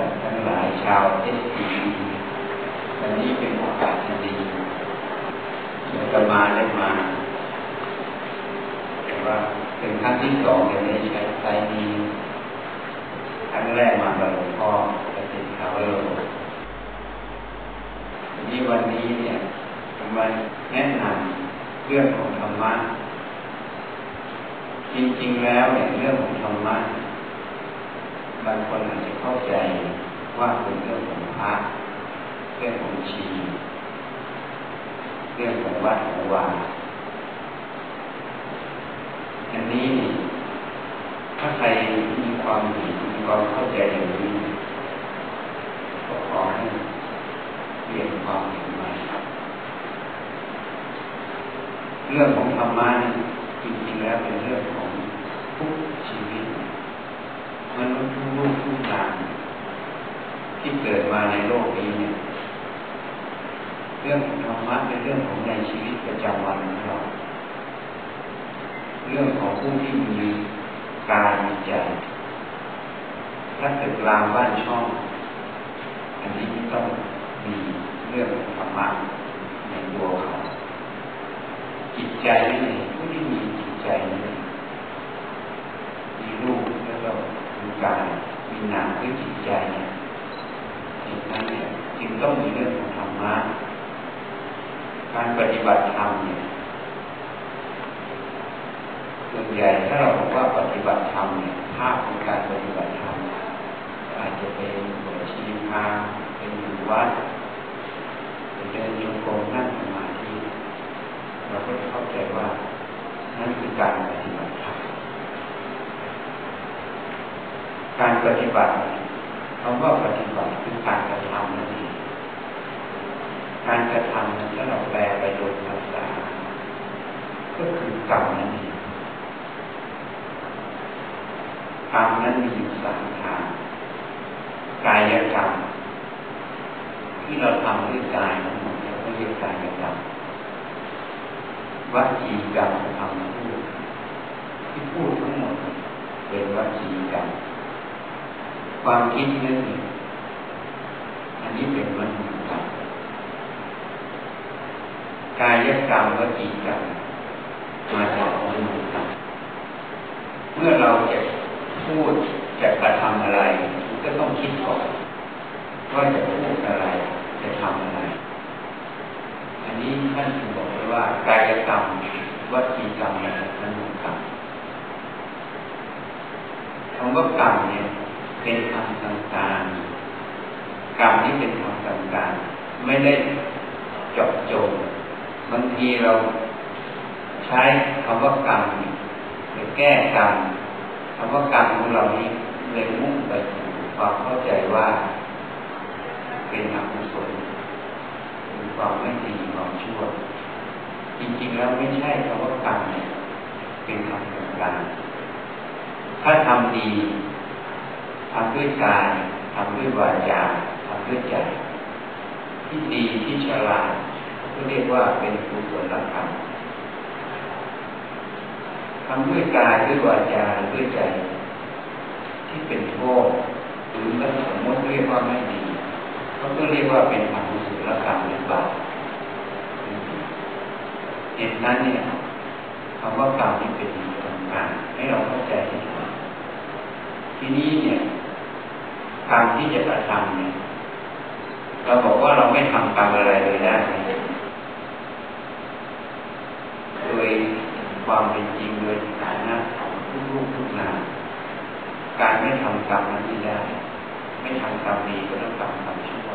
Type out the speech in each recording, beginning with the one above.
ษัททั้งหลายชาวเอสทีวันนี้เป็นโอกาสดีจะมาได้มา แต่ว่าเป็นครั้งที่สองเลยใช้ไซนี้ครั้งแรกมาบหลวงพ่อจะเป็นคาวโลนี้วันนี้เนี่ยจะมาแนะนำเรื่องของธรรมะจริงๆแล้วเนี่ยเรื่องของธรรมะ บางคนอาจจะเข้าใจว่าเป็นเรื่องของพระเรื่องของชีเรื่องของวัดของวาอันนี้ถ้าใครมีความดีมีความเข้าใจอย่างนี้ก็ขอให้เปลี่ยนความเห็นใหม่เรื่องของธรรมะจริงๆแล้วเป็นเรื่องของทุกชีวิต มนุษย์ทุกรูปทุกนามที่เกิดมาในโลกนี้เนี่ยเรื่องของธรรมะเป็นเรื่องของในชีวิตประจำวันของเรา เรื่องของผู้ที่มีกายมีใจถ้าเกิดกลางบ้านช่อง อันนี้ต้องมีเรื่องธรรมะในตัวเขาจิตใจนี่ผู้ที่มีจิตใจนี่มีรูปแล้วก็ กายมีนามคือจิตใจเนี่ยจิตนั้นเนี่ยจึงต้องมีเรื่องของธรรมะการปฏิบัติธรรมเนี่ยส่วนใหญ่ถ้าเราบอกว่าปฏิบัติธรรมเนี่ยภาพของการปฏิบัติธรรมอาจจะเป็นบทชีพาเป็นอยู่วัดเป็นเดินโยกมนั่งสมาธิเราก็จะเข้าใจว่านั่นคือการปฏิบัติธรรม การปฏิบัติคำว่าปฏิบัติคือการกระทำนั่นเองการกระทำนั้นถ้าเราแปลไปโดยภาษา ก็คือกรรมนั่นเองกรรมนั้นมีอยู่สามทางกายกรรมที่เราทำด้วยกายทั้งหมดเราก็เรียกกายกรรมวจีกรรมทำพูดที่พูดทั้งหมดเป็นวจีกรรม ความคิดนั่นเองอันนี้เป็นมโนกรรมกายกรรมวจีกรรมมาจากมโนกรรมเมื่อเราจะพูดจะกระทำอะไร ก็ต้องคิดก่อนว่าจะพูดอะไร จะทำอะไร อันนี้ท่านถึงบอกไว้ว่ากายกรรมวจีกรรมมาจากมโนกรรมคำว่ากรรมเนี่ย เป็นคำต่างๆกรรมนี้เป็นคำต่างๆไม่ได้จบจงบางทีเราใช้คำว่ากรรมไปแก้กรรมคำว่ากรรมของเรานี้เลยมุ่งไปสู่ความเข้าใจว่า เป็นอกุศลเป็นความไม่ดีความชั่ว จริงๆแล้วไม่ใช่คำว่ากรรมเนี่ยเป็นคำกลางถ้าทำดี ทำด้วยกายทำด้วยวาจาทำด้วยใจ ที่ดีที่ฉลาดก็เรียกว่าเป็นกุศลธรรมทำด้วยกายด้วยวาจาด้วยใจ ที่เป็นโทษหรือถ้าสมมติเรียกว่าไม่ดีเขาก็เรียกว่าเป็นอกุศลกรรมหรือเปเหตุนั้นเนี่ยคำว่ากรรมนี่เป็นสำคัญให้เราเข้าใจทีนี้เนี่ย กรรที่จะกระทำเนี่ยเราบอกว่าเราไม่ทำกรรมอะไรเลยได้โดยความเป็นจริงโดยฐานะของทุกรูปทุกนามการไม่ทำกรรมนั้นไม่ได้ ไม่ทำกรรมดีก็ต้องทำกรรมชั่ว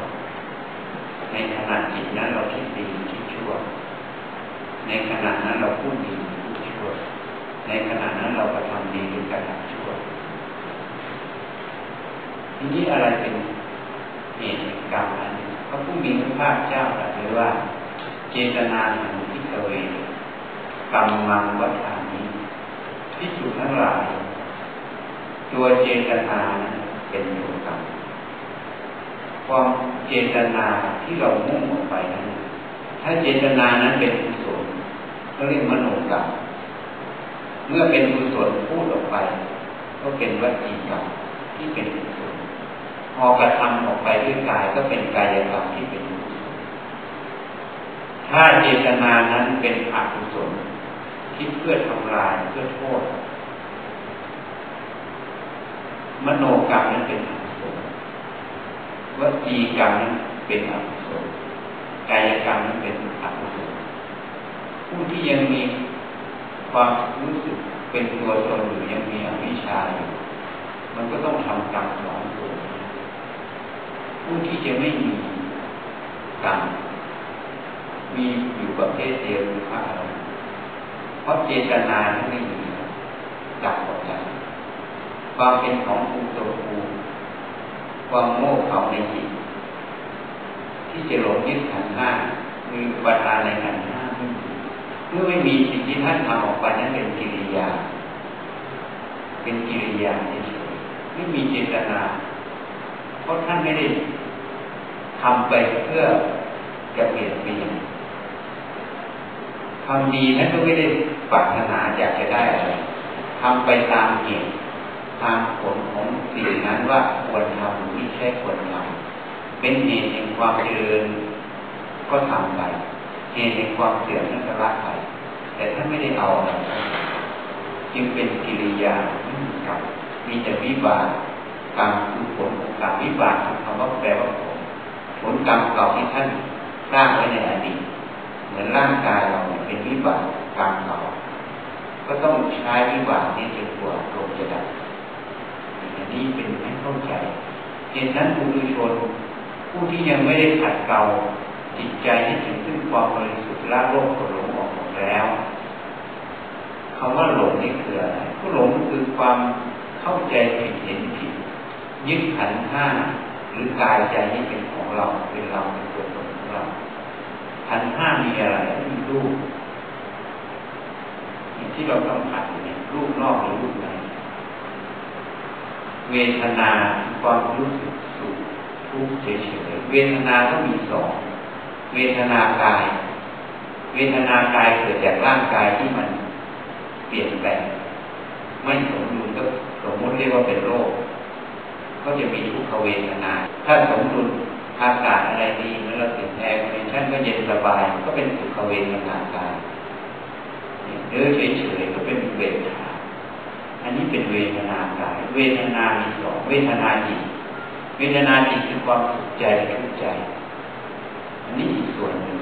ในขณะจิตนั้นเราคิดดีคิดชั่ว ในขณะนั้นเราพูดดีพูดชั่ว ในขณะนั้นเรากระทำดีหรือกระทำชั่ว ทีนี้อะไรเป็นเหตุกรรมนั้นพระผู้มีพระภาคเจ้าตรัสไว้ว่า เจตนาของพิกเวกรรมมังวัฏฐานี้พิสุทั้งหลาย ตัวเจตนาเป็นตัวกรรมความเจตนาที่เรามุ่งออกไปนั้นถ้าเจตนานั้นเป็นกุศลก็เรียกมโนกรรมเมื่อเป็นกุศลพูดออกไป ก็เป็นวจีกรรมที่เป็นกุศล พอกระทำออกไปด้วยกายก็เป็นกายกรรมที่เป็นกุศลถ้าเจตนานั้นเป็นอกุศลคิดเพื่อทำลายเพื่อโทษ มโนกรรมนั้นเป็นอกุศลวจีกรรมนั้นเป็นอกุศลกายกรรมนั้นเป็นอกุศลผู้ที่ยังมีความรู้สึกเป็นตัวตนอยู่ยังมีอวิชชาอยู่มันก็ต้องทำกรรมสองตัว ผู้ที่จะไม่มีกรรมมีอยู่ประเภทเดียวคือพระอรหันต์เพราะเจตนาที่ไม่มีจับออกจากความเป็นของภูตัวภูความโง่เขาในจิตที่จะหลงยึดขันห้ามีปัญหาในขันห้าเมื่อไม่มีสิ่งที่ท่านทำออกไปนั้นเป็นกิริยา เป็นกิริยาเฉยไม่มีเจตนา เพราะท่านไม่ได้ ทำไปเพื่อจะเปลี่ยนเปลี่ยนทำดีนั้นก็ไม่ได้ปรารถนาอยากจะได้อะไรทำไปตามเหตุตามผลของสิ่งนั้นว่าควรทำหรือไม่ใช่ควรทำเป็นเหตุแห่งความเจริญก็ทำไปเหตุแห่งความเสื่อมนั้นก็ละไปแต่ถ้าไม่ได้เอาอะไรจึงเป็นกิริยากับมีแต่วิบากกรรมคือผลของกรรมวิบากคำว่าแปลว่าผล ผลกรรมเก่าที่ท่านสร้างไว้ในอดีตเหมือนร่างกายเราเป็นวิบากกรรมเก่าก็ต้องใช้วิบากนี้จนกว่าลกจะดับอันนี้เป็นให้เข้าใจเหตุนั้นผู้ดุชนผู้ที่ยังไม่ได้ขัดเกลาจิตใจให้ถึงซึ่งความบริสุทธิ์ละโลกหลงออกหมดแล้วคำว่าหลงนี่คืออะไรผู้หลงคือความเข้าใจผิดเห็นผิดยึดขันห้า หรือกายใจนี้เป็นของเราเป็นเราเป็นตัวตนของเราขันห้ามีอะไรมีรูปที่เราต้องผัดเนี่ยรูปนอกหรือรูปในเวทนาความรู้สึกสุขทุกข์เฉยๆเวทนาก็มีสองเวทนากาย เวทนากายเกิดจากร่างกายที่มันเปลี่ยนแปลงไม่สมดุลก็สมมติเรียกว่าเป็นโรค ก็จะมีทุกขเวทนา ถ้าสมดุลอากาศอะไรดีเมื่อเราติด air condition ก็เย็นสบาย ก็เป็นสุขเวทนากายเดินเฉยๆก็เป็นเวทนา อันนี้เป็นเวทนากาย เวทนามีสองเวทนาจิตเวทนาจิตคือความสุขใจทุกข์ใจ อันนี้อีกส่วนหนึ่ง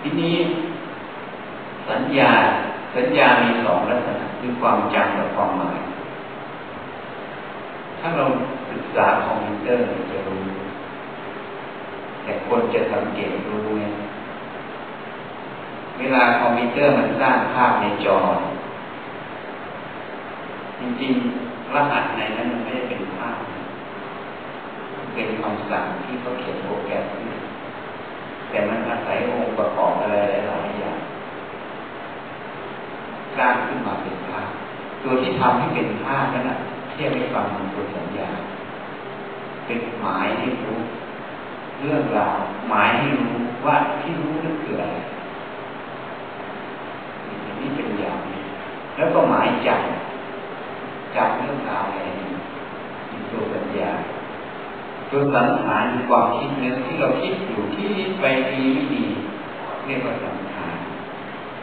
ทีนี้สัญญาสัญญามีสองลักษณะคือความจำและความหมาย ถ้าเราศึกษาคอมพิวเตอร์จะรู้แต่คนจะสังเกตรู้ไงเวลาคอมพิวเตอร์มันสร้างภาพในจอ จริงๆรหัสในนั้นมันไม่ได้เป็นภาพ เป็นคำสั่งที่เขาเขียนโปรแกรมขึ้นแต่มันอาศัยองค์ประกอบอะไรหลายอย่างสร้างขึ้นมาเป็นภาพ ตัวที่ทำให้เป็นภาพนั้น เทียบให้ฟังมันตัวสัญญา เป็นหมายให้รู้ เรื่องราวหมายให้รู้ว่าที่รู้นั่นคืออะไรนี่เป็นอย่างนี้แล้วก็หมายจับจับเรื่องราวอะไรนี่ตัวสัญญาตัวสังขารความคิดนื้อที่เราคิดอยู่ที่ไปดีไม่ดีเรียกว่าสังขาร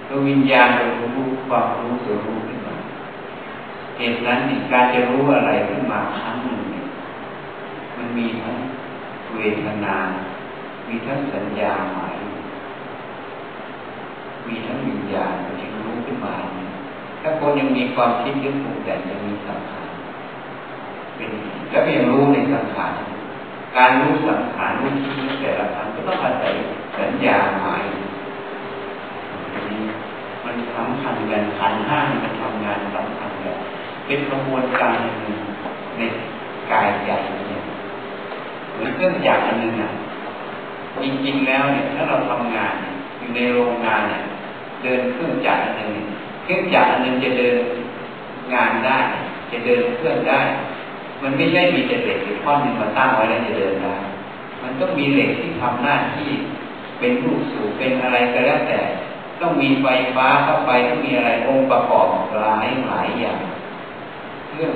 ตัววิญญาณเรารู้ความรู้ตัวรู้ขึ้นมา เหตุนั้นการจะรู้อะไรขึ้นมาครั้งหนึ่งเนี่ยมันมีทั้งเวทนา มีทั้งสัญญาหมายมีทั้งวิญญาณที่รู้ขึ้นมา ถ้าคนยังมีความคิดเรื่องปรุงแต่ยังมีสังขารเป็นแล้วก็ยังรู้ในสังขารการรู้สังขารรู้ที่แต่ละครั้งก็ต้องอาศัยสัญญาหมายมันสำคัญกันขันห้ามันทำงานสำคัญ เป็นกระบวนการหนึ่งในกายใจเนี่ยเหมือเครื่องจักรอันหนึ่งอะจริงๆแล้วเนี่ยถ้าเราทำงานอยู่ในโรงงานเนี่ยเดินเครื่องจักรอันหนึ่งเครื่องจักรอันหนึ่งจะเดินงานได้ จะเดินเครื่องได้ มันไม่ใช่มีแต่เหล็กท่อนหนึ่งมาตั้งไว้แล้วจะเดินได้มันต้องมีเหล็กที่ทำหน้าที่เป็นรูปสูบเป็นอะไรก็แล้วแต่ ต้องมีไฟฟ้าเข้าไปต้องมีอะไรองค์ประกอบหลายหลายอย่าง เรื่อง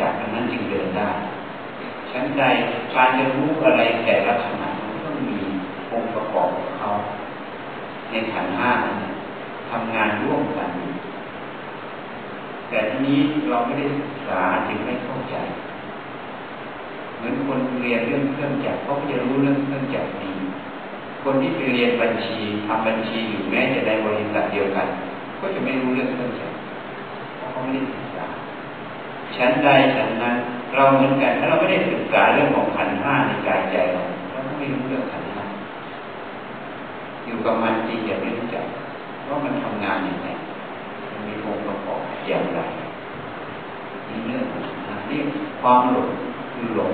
จากนั้นจึงเดินได้ชั้นใดการจะรู้อะไรแต่ละขณะต้องมีองค์ประกอบของเขา ในขันห้าทำงานร่วมกัน แต่ทีนี้เราไม่ได้ศึกษาจึงไม่เข้าใจ เหมือนคนเรียนเรื่องเครื่องจักรเขาจะรู้เรื่องเครื่องจักรดีคนที่ไปเรียนบัญชีทำบัญชีอยู่แม้จะในบริษัทเดียวกัน ก็จะไม่รู้เรื่องเครื่องจักรเพราะเขาไม่ได้ศึกษา ชั้นใดชั้นนั้น เราเหมือนกันถ้าเราไม่ได้ศึกษาเรื่องของขันห้าในกายใจเราเราไม่รู้เรื่องขันห้าอยู่กับมันจริงอย่าไม่รู้จักว่ามันทำงานอย่างไรมันมีองค์ประกอบอย่างไรนี่เรื่องขันห้านี่ความหลงคือหลง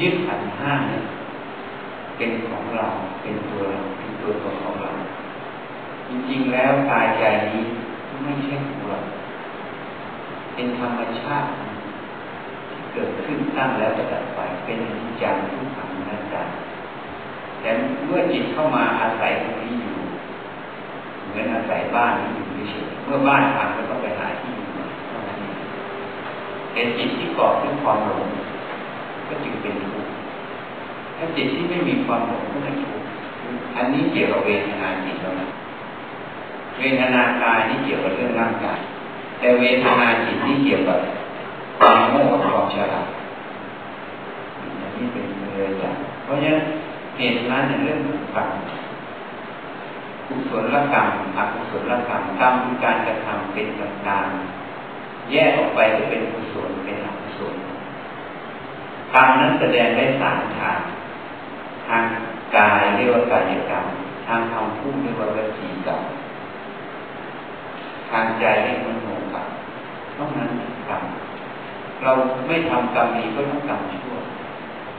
ยึดขันห้าเนี่ยเป็นของเราเป็นตัวเราเป็นตัวตนของเราจริงๆแล้วกายใจนี้ไม่ใช่ของเราเป็นธรรมชาติ กิดขึ้นตั้งแล้วจะดับไปเป็นอนิจจังทุกขังนัตตาแต่เมื่อจิตเข้ามาอาศัยตรงนี้อยู่ เหมือนอาศัยบ้านนี้อยู่เฉยเมื่อบ้านพังก็ต้องไปหาที่อยู่ใหม่เท่านั้นเองแต่จิตที่เกาะด้วยความหลงก็จึงเป็นทุกข์ถ้าจิตที่ไม่มีความหลงก็ไม่ทุกข์อันนี้เกี่ยวกับเวทนาจิตแล้วนะเวทนากายนี่เกี่ยวกับเรื่องร่างกายแต่เวทนาจิตนี่เกี่ยวกับ ความโง่กับความฉลาดอันนี้เป็นเลยจ้ะเพราะฉะนั้นเหตุนั้นในเรื่องของกรรมกุศลกรรมอกุศลกรรมกรรมคือการกระทำเป็นต่างๆแยกออกไปจะเป็นกุศลเป็นอกุศลกรรมนั้นแสดงได้สามทางทางกายเรียกว่ากายกรรมทางคำพูดเรียกว่าวจีกรรมทางใจเรียกว่ามโนกรรมเพราะนั้นกรรม เราไม่ทำกรรมดีก็ต้องกรรมชั่ว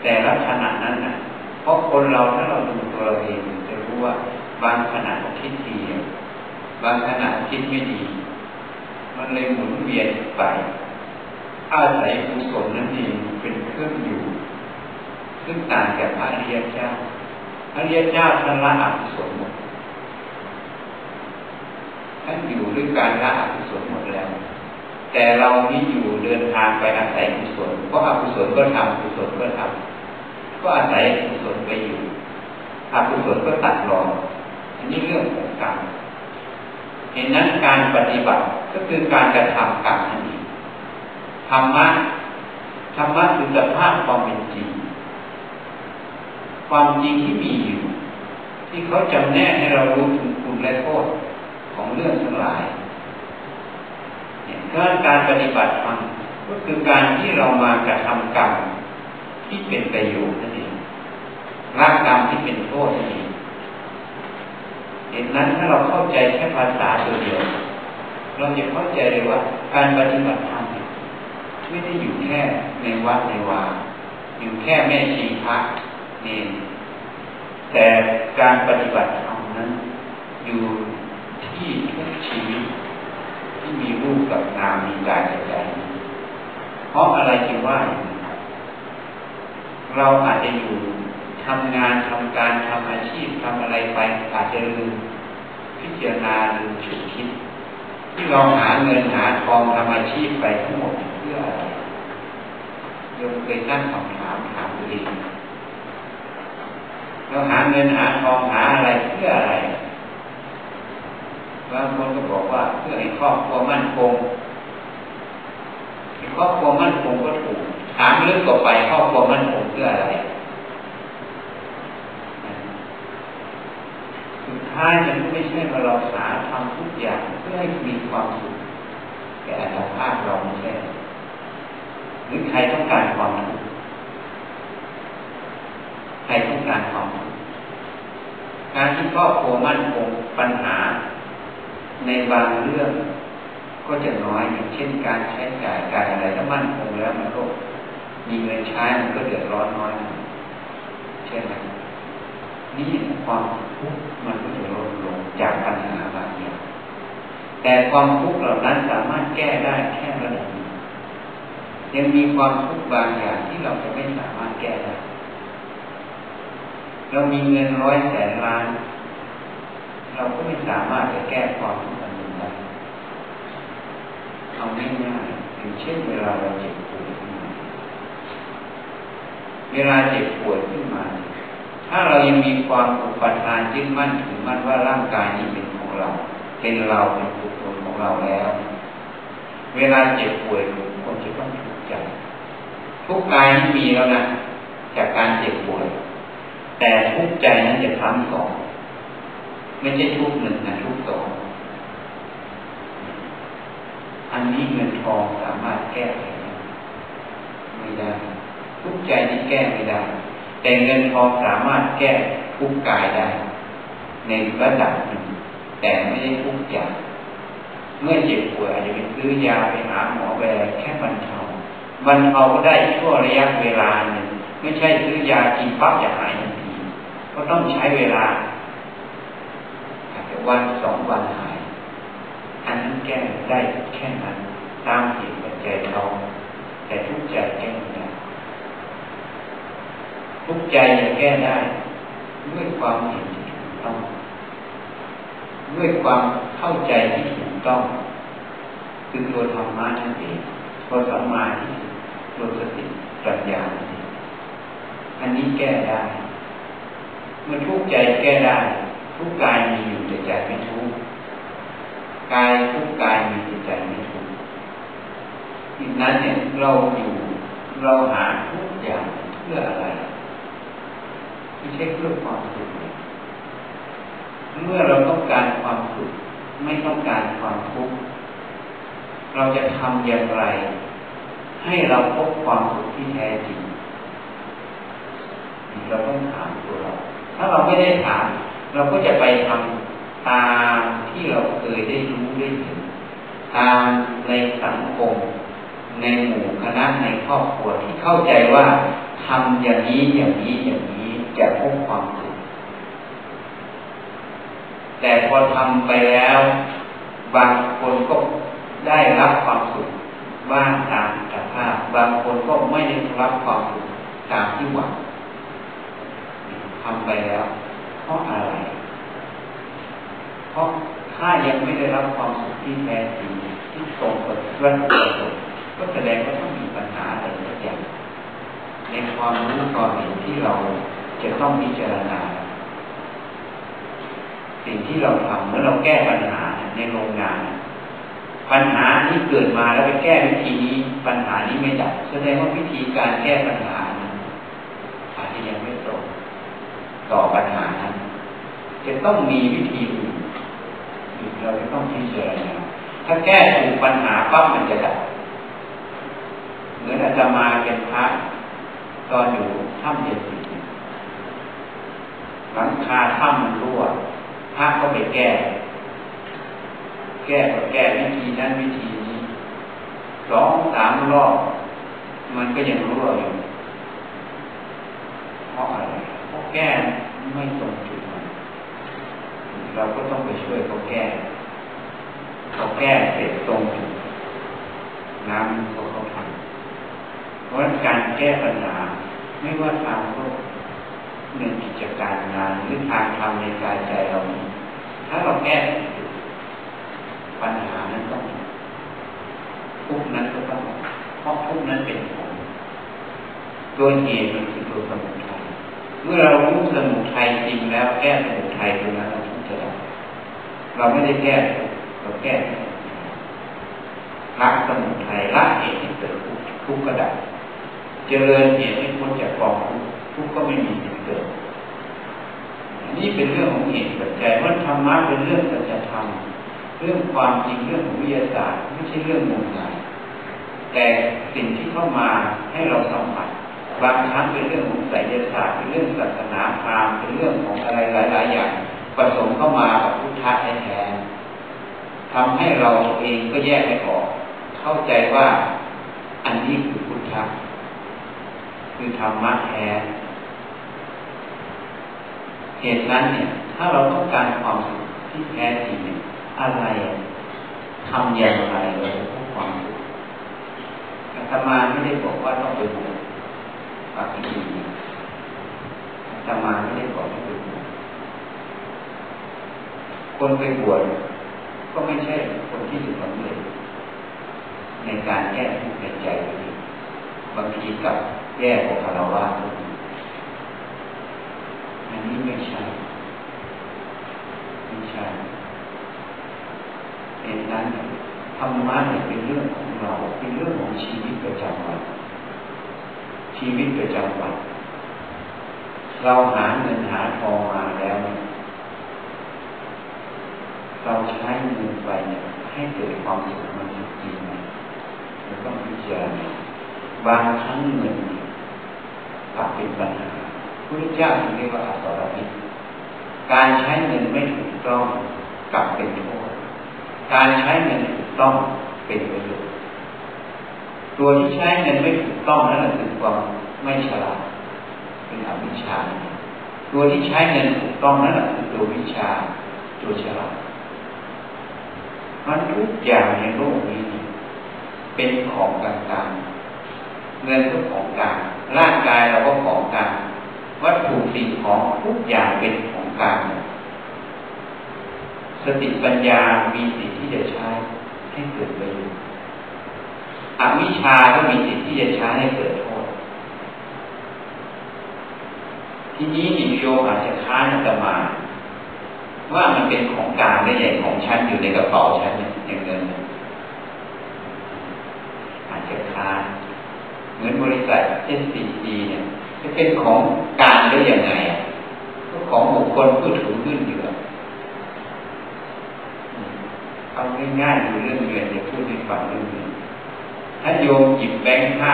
แต่ละขณะนั้นนะเพราะคนเราถ้าเราดูตัวเราเองจะรู้ว่าบางขณะคิดดีบางขณะคิดไม่ดี มันเลยหมุนเวียนไป อาศัยกุศลนั่นเองเป็นเครื่องอยู่ ซึ่งต่างจากพระอริยเจ้าพระอริยเจ้าท่านละอกุศลหมดท่านอยู่ด้วยการละอกุศลหมดแล้ว แต่เรานี่อยู่เดินทางไปอาศัยกุศลเพราะอกุศลก็ทำกุศลก็ทำก็อาศัยกุศลไปอยู่อกุศลก็ตัดรอนอันนี้เรื่องของกรรมเห็นนั้นการปฏิบัติก็คือการกระทำกรรมนั่นเองธรรมะธรรมะคือสภาพความเป็นจริง ความจริงที่มีอยู่ ที่เขาจำแนกให้เรารู้ถึงคุณและโทษของเรื่องทั้งหลาย ดังนั้นการปฏิบัติธรรมก็คือการที่เรามากระทำกรรมที่เป็นประโยชน์นั่นเองละกรรมที่เป็นโทษนั่นเองเหตุนั้นถ้าเราเข้าใจแค่ภาษาตัวเดียวเราจะเข้าใจเลยว่า การปฏิบัติธรรมไม่ได้อยู่แค่ในวัดในวาอยู่แค่แม่ชีพระนี่แต่การปฏิบัติธรรมนั้น อยู่ที่ทุกชีวิต ที่มีรูปกับนามมีกายกับใจเพราะอะไรจึงว่า เราอาจจะอยู่ทำงานทำการทำอาชีพทำอะไรไปอาจจะลืมพิจารณาลืมฉุดคิด ที่เราหาเงินหาทองทำอาชีพไปทั้งหมดเพื่ออะไรโยมเคยตั้งคำถามถามตัวเองเราหาเงินหาทองหาอะไรเพื่ออะไร บางคนก็บอกว่าเพื่อให้ครอบครัวมั่นคงครอบครัวมั่นคงก็ถูกถามลึกกว่าไปครอบครัวมั่นคงเพื่ออะไรสุดท้ายมันก็ไม่ใช่ว่าเราสาทำทุกอย่างเพื่อให้มีความสุขแก่อัตภาพเราไม่ใช่หรือใครต้องการความสุขใครต้องการความสุขการที่ครอบครัวมั่นคงปัญหา ในบางเรื่องก็จะน้อยอย่างเช่นการใช้จ่ายการอะไรถ้ามั่นคงแล้วมันก็มีเงินใช้มันก็เดือดร้อนน้อยใช่ไหมนี่ความทุกข์มันก็จะลดลงจากปัญหาบางอย่างแต่ความทุกข์เหล่านั้นสามารถแก้ได้แค่ระดับยังมีความทุกข์บางอย่างที่เราจะไม่สามารถแก้ได้เรามีเงินร้อยแสนล้าน เราก็ไม่สามารถจะแก้ความทุกข์อันนี้ได้เอาง่ายๆอย่างเช่นเวลาเราเจ็บปวยขึ้นมาเวลาเจ็บปวยขึ้นมา ถ้าเรายังมีความอุปทานยึดมั่นถือมั่นว่าร่างกายนี้เป็นของเรา เป็นเราเป็นตัวตนของเราแล้ว เวลาเจ็บป่วยคนจะต้องทุกข์ใจทุกกายที่มีแล้วนะจากการเจ็บป่วย แต่ทุกใจนั้นจะซ้ำสอง ไม่ใช่ทุกหนึ่งนะทุกสองอันนี้เงินทองสามารถแก้ไขไม่ได้ ทุกใจนี้แก้ไม่ได้ แต่เงินทองสามารถแก้ทุกกายได้ ในระดับหนึ่งแต่ไม่ได้ทุกอย่างเมื่อเจ็บป่วยอาจจะไปซื้อยาไปหาหมอไปอะไรแค่บรรเทาบรรเทาก็ได้ชั่วระยะเวลาหนึ่งไม่ใช่ซื้อยากินปั๊บจะหายทันทีก็ต้องใช้เวลา วันสองวันหาย อันนั้นแก้ได้แค่นั้น ตามเหตุปัจจัยเขาแต่ทุกใจแก้ไม่ได้ทุกใจจะแก้ได้ ด้วยความเห็นที่ถูกต้อง ด้วยความเข้าใจที่ถูกต้อง คือตัวธรรมะนั่นเองตัวสัมมาที่ตัวสติปัญญาอันนี้แก้ได้เมื่อทุกใจแก้ได้ ทุกกายมีอยู่แต่ใจไม่ทุกกายทุกกายมีแต่ใจไม่ทุกดังนั้นเนี่ยเราอยู่เราหาทุกอย่างเพื่ออะไรไม่ใช่เพื่อความสุขเมื่อเราต้องการความสุขไม่ต้องการความทุกข์เราจะทำอย่างไร ให้เราพบความสุขที่แท้จริงเราต้องถามตัวเรา ถ้าเราไม่ได้ถาม เราก็จะไปทำตามที่เราเคยได้รู้ได้เห็นตามในสังคม ในหมู่คณะในครอบครัวที่เข้าใจว่าทำอย่างนี้อย่างนี้อย่างนี้จะพบความสุขแต่พอทำไปแล้ว บางคนก็ได้รับความสุขบ้างตามสภาพ บางคนก็ไม่ได้รับความสุขตามที่หวังทำไปแล้ว ราะอะไร เพราะถ้ายังไม่ได้รับความสุขที่แท้จริงที่ตรงกับวัตถุประสงค์ก็แสดงว่าต้องมีปัญหาอะไรสักอย่างในความรู้ความเห็นที่เราจะต้องพิจารณา สิ่งที่เราทำเมื่อเราแก้ปัญหาในโรงงาน ปัญหาที่เกิดมาแล้วไปแก้วิธีนี้ปัญหานี้ไม่ดับแสดงว่าวิธีการแก้ปัญหาอาจจะยังไม่ ต่อปัญหานั้นจะต้องมีวิธีอื่นเราจะต้องพิจารณาถ้าแก้ถูกปัญหาปั๊บมันจะดับเหมือนอาจะมาเป็นพระตอนอยู่ถ้ำเย็นหลังคาถ้ำมันรั่วพระก็ไปแก้ แก้ก็แก้วิธีนั้นวิธีนี้สองสามรอบมันก็ยังรั่วอยู่ เพราะอะไรเพราะ แก้ไม่ตรงจุดเราก็ต้องไปช่วยเขาแก้เขาแก้เสร็จตรงจุดน้ำก็เขาทำเพราะการแก้ปัญหาไม่ว่าทางโลกหนึ่งกิจการงานหรือทางทำในกายใจเราถ้าเราแก้ปัญหานั้นต้องทุกนั้นก็ต้องเพราะทุกนั้นเป็นผลตัวเหตุมันคือตัวสมุทัย เมื่อเรารู้สมุทัยจริงแล้วแก้สมุทัยตรงนั้นเราทุกจะได้เราไม่ได้แก้เราแก้ละสมุทัยละเหตุที่เกิดทุกข์ก็ได้เจริญเหตุให้พ้นจากกองทุกข์ก็ไม่มีเกิดนี่เป็นเรื่องของเหตุปัจจัยว่าธรรมะเป็นเรื่องสัจธรรมเรื่องความจริงเรื่องของวิทยาศาสตร์ไม่ใช่เรื่องงมงายแต่สิ่งที่เข้ามาให้เราสัมผัส บางครั้งเป็นเรื่องของไสยศาสตร์เป็นเรื่องศาสนาพราหมณ์เป็นเรื่องของอะไรหลาย ๆ อย่างผสมเข้ามากับพุทธะแท้ๆทำให้เราเองก็แยกไม่ออก เข้าใจว่าอันนี้คือพุทธะคือธรรมะแท้เหตุนั้นเนี่ย ถ้าเราต้องการความสุขที่แท้จริงเนี่ยอะไรทำอย่างไรเราจะพบความสุขอาตมาไม่ได้บอกว่าต้องไปบวช ปฏิบัติอาตมาไม่ได้บอกให้ไปบวชคนไปบวชก็ไม่ใช่คนที่จะสำเร็จในในการแก้ทุกข์ในใจตัวเองบางทีกับแย่กว่าคารวะอันนี้ไม่ใช่ไม่ใช่เหตุนั้นธรรมะเนี่ยเป็นเรื่องของเรา เป็นเรื่องของชีวิตประจำวัน ชีวิตประจำวัน เราหาเงินหาทองมาแล้ว เราใช้เงินไปเนี่ยให้เกิดความสุขมันจริงไหมเราต้องพิจารณาบางครั้งเงินกลับเป็นปัญหาพระเจ้าถึงเรียกว่าอสรพิษการใช้เงินไม่ถูกต้องกลับเป็นโทษ การใช้เงินถูกต้องเป็นประโยชน์ ตัวที่ใช้เงินไม่ถูกต้องนั่นคือความไม่ฉลาดเป็นอวิชชา ตัวที่ใช้เงินถูกต้องนั่นคือตัววิชา ตัวฉลาดมันทุกอย่างในโลกนี้ เป็นของกลางๆเงินก็ของกลางร่างกายเราก็ของกลางวัตถุสิ่งของทุกอย่างเป็นของกลางสติปัญญามีสิทธิ์ที่จะใช้ให้เกิดประโยชน์ อวิชาก็มีสิทธิ์ที่จะใช้ให้เกิดโทษ ทีนี้นิโยอาจจะค้านอาตมา ว่ามันเป็นของกลางได้อย่างของฉันอยู่ในกระเป๋าฉันอย่างเงินอาจจะค้านเหมือนบริษัทเช่นซีซีเนี่ยจะเป็นของกลางได้อย่างไงอะก็ของบุคคลผู้ถือขึ้นอยู่เอาง่ายๆดูเรื่องเงินจะพูดให้ฟังเรื่องเงิน ถ้าโยมหยิบแบงค์ห้า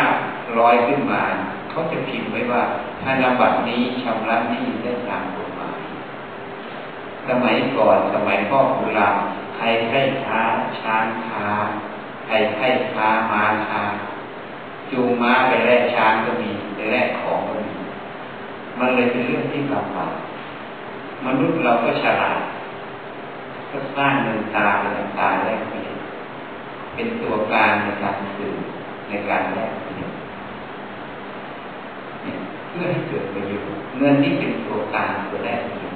ร้อยขึ้นมาเขาจะพิมพ์ไว้ว่าธนบัตรนี้ชำระหนี้ได้ตามกฎหมายสมัยก่อนสมัยพ่อคุรามใครให้ค้าช้างค้าใครให้ค้ามาค้าจูงม้าไปแลกช้างก็มีไปแลกของก็มีมันเลยเป็นเรื่องที่ลำบากมนุษย์เราก็ฉลาดก็สร้างเงินตาเป็นตาแลกเปลี่ยน เป็นตัวการในการสื่อในการแลกเปลี่ยนเพื่อให้เกิดประโยชน์เงินนี่เป็นตัวการตัวแรกเปลี่ยน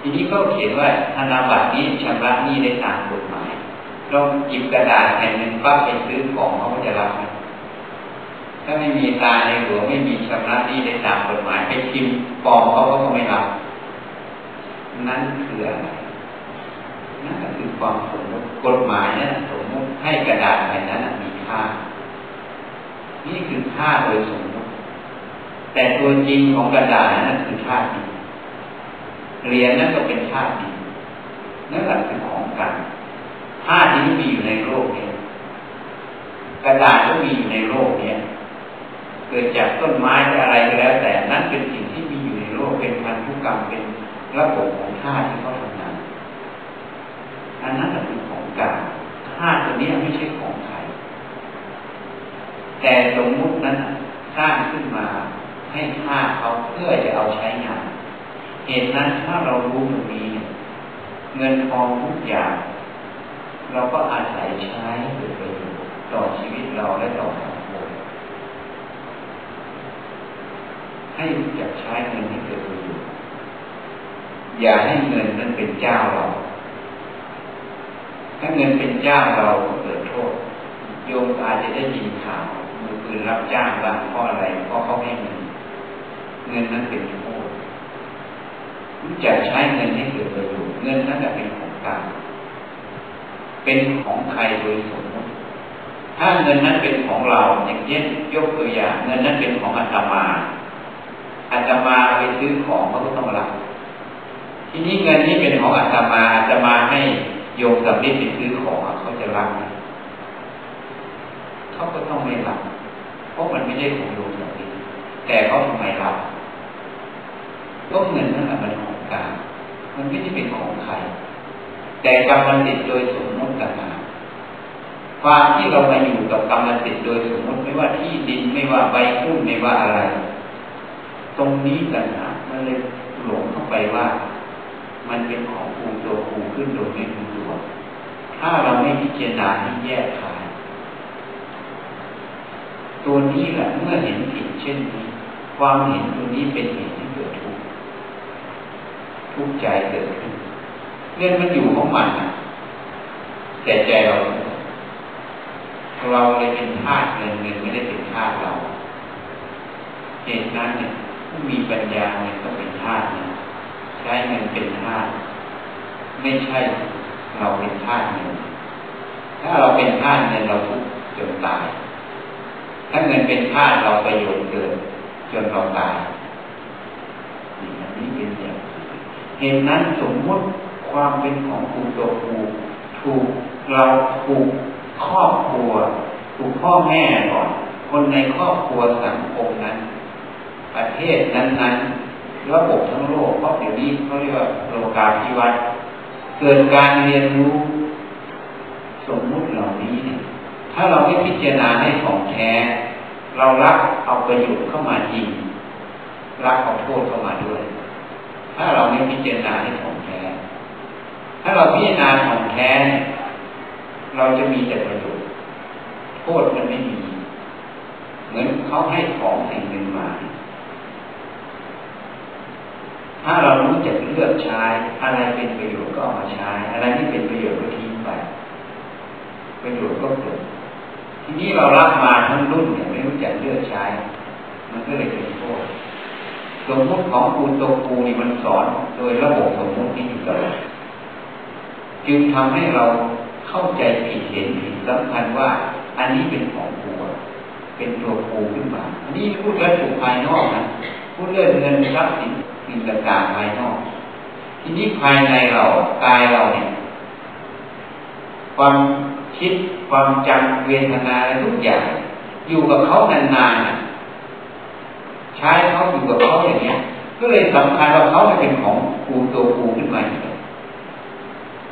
ทีนี้ก็เขียนว่าธนบัตรนี้ชำระหนี้ได้ตามกฎหมายเราหยิบกระดาษแผ่นหนึ่งปั๊บไปซื้อของเขาก็จะรับไหมถ้าไม่มีตาในหัวไม่มีชำระหนี้ได้ตามกฎหมายไปพิมพ์ปลอมเขาก็ไม่รับ นั่นคืออะไร นั่นก็คือความสมมติกฎหมายนั้นสมมติให้กระดาษแผ่นนั้นมีค่า นี่คือค่าโดยสมมติ แต่ตัวจริงของกระดาษนั้นคือค่าจริงเหรียญนั่นก็เป็นค่าจริงนั่นแหละคือของกันค่านี้มีอยู่ในโลกนี้กระดาษก็มีอยู่ในโลกนี้เกิดจากต้นไม้อะไรก็แล้ว แต่นั่นเป็นสิ่งที่มีอยู่ในโลกเป็นพันธุกรรมเป็นระบบของธาตุที่เขาทำ อันนั้นเป็นของกลางธาตุตัวนี้ไม่ใช่ของใคร แต่สมมุตินั้นสร้างขึ้นมาให้ธาตุเขาเพื่อจะเอาใช้งาน เหตุนั้นถ้าเรารู้ตรงนี้ เงินทองทุกอย่าง เราก็อาศัยใช้เกิดประโยชน์ต่อชีวิตเราและต่อสังคมให้รู้จักใช้เงินให้เกิดประโยชน์อย่าให้เงินนั้นเป็นเจ้าเรา ถ้าเงินเป็นเจ้าเราเกิดโทษ โยมอาจจะได้ยินข่าวมือปืนรับจ้างบางเพราะอะไรเพราะเขาให้เงินเงินนั้นเป็นโทษรู้จักใช้เงินให้เกิดประโยชน์เงินนั้นเป็นของกลางเป็นของใครโดยสมมติถ้าเงินนั้นเป็นของเราอย่างเช่นยกตัวอย่างเงินนั้นเป็นของอาตมาอาตมาไปซื้อของเขาก็ต้องรับทีนี้เงินนี้เป็นของอาตมาอาตมาให้ โยมสัมฤทธิ์ไปซื้อของเขาจะรับไหมเขาก็ต้องไม่รับเพราะมันไม่ใช่ของโยมสัมฤทธิ์แต่เขาทำไมรับก็เงินนั่นแหละมันของกลางมันไม่ได้เป็นของใคร แต่กรรมสิทธิ์โดยสมมติต่างหากความที่เรามาอยู่กับกรรมสิทธิ์โดยสมมติไม่ว่าที่ดินไม่ว่าใบหุ้นไม่ว่าอะไร ตรงนี้ต่างหากมันเลยหลงเข้าไปว่า มันเป็นของครูตัวครูขึ้นโดยไม่ ถ้าเราไม่พิจารณาที่แยกขาย ตัวนี้แหละเมื่อเห็นผิดเช่นนี้ ความเห็นตัวนี้เป็นเหตุที่เกิดทุกข์ทุกข์ใจเกิดขึ้นเงินมันอยู่ของมันแต่ใจเรา เราเลยเป็นทาสเงินเงินไม่ได้เป็นทาสเราเหตุนั้นเนี่ยผู้มีปัญญาเนี่ยก็เป็นทาสนะใช้เงินเป็นทาสไม่ใช่ เราเป็นทาสเงินถ้าเราเป็นทาสเงินเราทุกจนตาย ถ้าเงินเป็นทาสเราประโยชน์เกิดจนเราตายนี่อันนี้เป็นอย่างเหตุนั้นสมมติความเป็นของครูตัวครูถูกเราถูกครอบครัว ถูกพ่อแม่ก่อนคนในครอบครัวสังคมนั้น ประเทศนั้นๆระบบทั้งโลกเพราะเดี๋ยวนี้เขาเรียกว่าโลกาภิวัตน์ เกิดการเรียนรู้สมมุติเหล่านี้เนี่ยถ้าเราไม่พิจารณาให้ของแท้ เรารับเอาประโยชน์เข้ามาจริงรับเอาโทษเข้ามาด้วย ถ้าเราไม่พิจารณาให้ของแท้ ถ้าเราพิจารณาของแท้ เราจะมีแต่ประโยชน์โทษมันไม่มี เหมือนเขาให้ของสิ่งหนึ่งมา ถ้าเรารู้จักเลือกใช้ อะไรเป็นประโยชน์ก็เอามาใช้ อะไรที่เป็นประโยชน์ก็ทิ้งไป ประโยชน์ก็เกิด ทีนี้เรารับมาทั้งรุ่นเนี่ยไม่รู้จักเลือกใช้ มันก็เลยเป็นโทษสมมติของครูโตครูนี่มันสอนโดยระบบสมมติที่อยู่ตลอดจึงทำให้เราเข้าใจผิดเห็นผิดสำคัญว่า อันนี้เป็นของครูเป็นตัวครูขึ้นมา อันนี้พูดเรื่องถูกภายนอกนะพูดเรื่องเงินทรัพย์สิน สิ่งต่างๆภายนอก ทีนี้ภายในเรากายเราเนี่ย ความคิดความจำเวทนาอะไรทุกอย่าง อยู่กับเขานานๆใช้เขาอยู่กับเขาอย่างเงี้ย ก็เลยสำคัญว่าเขาเป็นของครูตัวครูขึ้นมา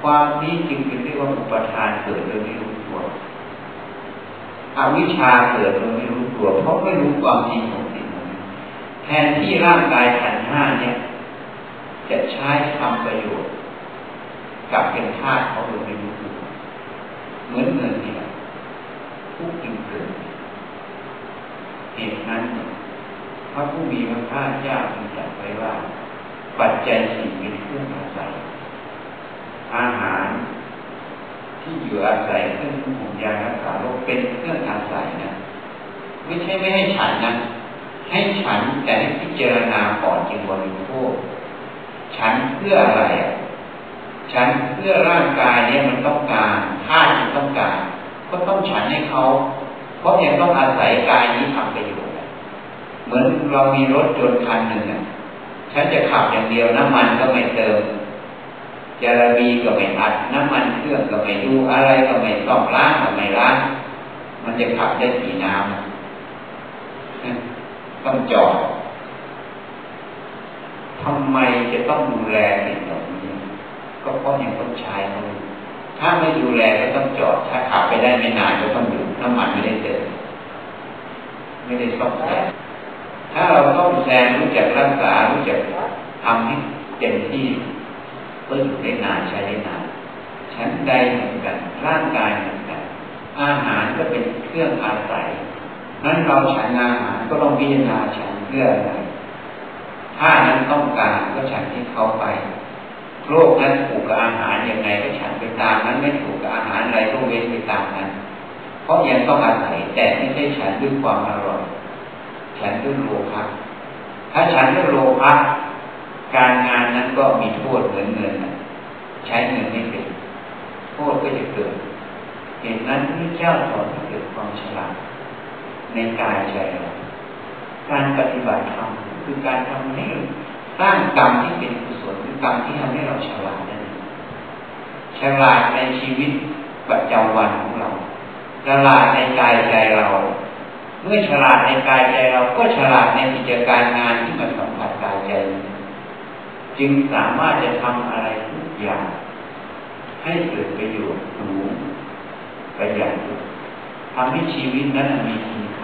ความนี้จึงเป็นเรียกว่าอุปทานเกิดโดยไม่รู้ตัวอวิชชาเกิดโดยไม่รู้ตัว เพราะไม่รู้ความจริงของสิ่ง แทนที่ร่างกายขันห้าเนี่ย จะใช้ทำประโยชน์กับเป็นธาตุเขาโดยไม่รู้ตัวเหมือนเงินเนี่แหละทุกจึงเกิดเหตุนั้นพระผู้มีพระภาคเจ้าจึงตรัสไว้ว่า ปัจจัยสี่เป็นเครื่องอาศัย อาหารที่อยู่อาศัยเครื่องหุ่นยารักษาโรคเป็นเครื่องอาศัยนะ ไม่ใช่ไม่ให้ฉันนะ ให้ฉันแต่ให้พิจารณาก่อนจึงบริโภคฉันเพื่ออะไรอะฉันเพื่อร่างกายเนี่ยมันต้องการธาตุมันต้องการ ก็ต้องฉันให้เขา เพราะยังต้องอาศัยกายนี้ทำประโยชน์เหมือนเรามีรถยนต์คันหนึ่งอะฉันจะขับอย่างเดียวน้ำมันก็ไม่เติมจาระบีก็ไม่อัดน้ำมันเครื่องก็ไม่ดูอะไรก็ไม่ต้องล้างก็ไม่ล้างมันจะขับได้กี่น้ำ ต้องจอดทำไมจะต้องดูแลสิ่งเหล่านี้ ก็เพราะยังต้องใช้มันถ้าไม่ดูแลก็ต้องจอด ถ้าขับไปได้ไม่นานก็ต้องหยุดน้ำมันไม่ได้เติมไม่ได้ซ่อมแซมถ้าเราซ่อมแซมรู้จักรักษารู้จักทำให้เต็มที่ก็อยู่ได้นานใช้ได้นานชั้นใดเหมือนกันร่างกายเหมือนกันอาหารก็เป็นเครื่องอาศัย นั้นเราฉันอาหารก็ต้องพิจารณาฉันเพื่ออะไรถ้านั้นต้องการก็ฉันที่เขาไปโรคนั้นถูกกับอาหารยังไงก็ฉันไปตามนั้นไม่ถูกกับอาหารอะไรก็เว้นไปตามนั้น เพราะยังต้องอาศัยแต่ไม่ใช่ฉันด้วยความอร่อย ฉันด้วยโลภะถ้าฉันด้วยโลภะการงานนั้นก็มีโทษเหมือนเงินใช้เงินไม่เป็นโทษก็จะเกิดเหตุนั้นพระเจ้าสอนให้เกิดความฉลาด ในกายใจเราการปฏิบัติธรรมคือการทำให้สร้างกรรมที่เป็นกุศลคือกรรมที่ทำให้เราฉลาดนั่นเองฉลาดในชีวิตประจำวันของเราฉลาดในกายใจเรา เมื่อฉลาดในกายใจเราก็ฉลาดในกิจการงานที่มันสัมผัสกายใจ จึงสามารถจะทำอะไรทุกอย่าง ให้เกิดประโยชน์สูงประหยัดทำให้ชีวิตนั้นมี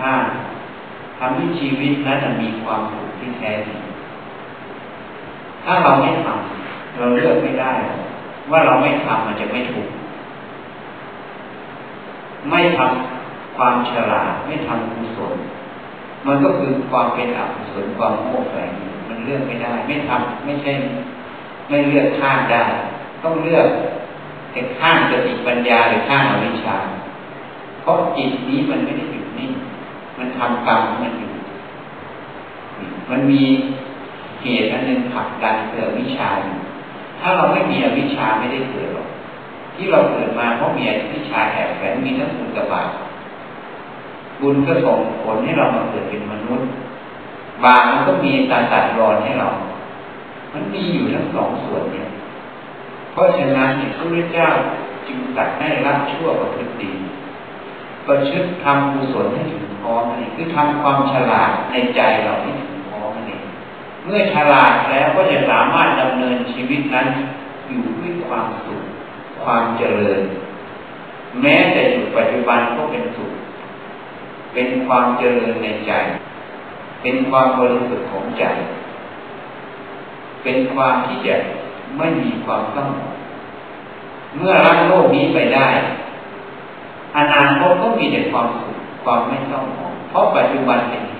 ค่าทำให้ชีวิตนั้นมีความสุขที่แท้จริงถ้าเราไม่ทำเราเลือกไม่ได้ ว่าเราไม่ทำมันจะไม่ถูก ไม่ทำความฉลาดไม่ทำกุศลมันก็คือความเป็นอกุศลความโง่แฝงมันเลือกไม่ได้ ไม่ทำไม่ใช่ ไม่เลือกข้างได้ ต้องเลือกแต่ข้างสติปัญญาหรือข้างอวิชชาเพราะจิตนี้มันไม่ได้หยุดนิ่ มันทำกรรมมันอยู่ มันมีเหตุอันหนึ่งขับดันเกิดวิชาถ้าเราไม่มีอวิชาไม่ได้เกิดหรอกที่เราเกิดมาเพราะมีอวิชาแอบแฝงมีทั้งบุญกับบาปบุญก็ส่งผลให้เรามาเกิดเป็นมนุษย์ บาปมันก็มีตาตัดรอนให้เรา มันมีอยู่ทั้งสองส่วนเนี่ย เพราะฉะนั้นเนี่ยพระพุทธเจ้าจึงตัดให้รับชั่วประพฤติดี ประชดทำกุศลให้ถึงพร้อมนี่คือทำความฉลาดในใจเราให้ถึงพร้อมนี่เมื่อฉลาดแล้วก็จะสามารถดำเนินชีวิตนั้น อยู่ด้วยความสุข ความเจริญ แม้แต่อยู่ปัจจุบันก็เป็นสุข เป็นความเจริญในใจ เป็นความบริสุทธิ์ของใจ เป็นความที่จะไม่มีความต้องเมื่อรักโลกนี้ไปได้ อนาคตก็มีแต่ความสุขความไม่ต้องห่วงเพราะปัจจุบันเป็นอย่าง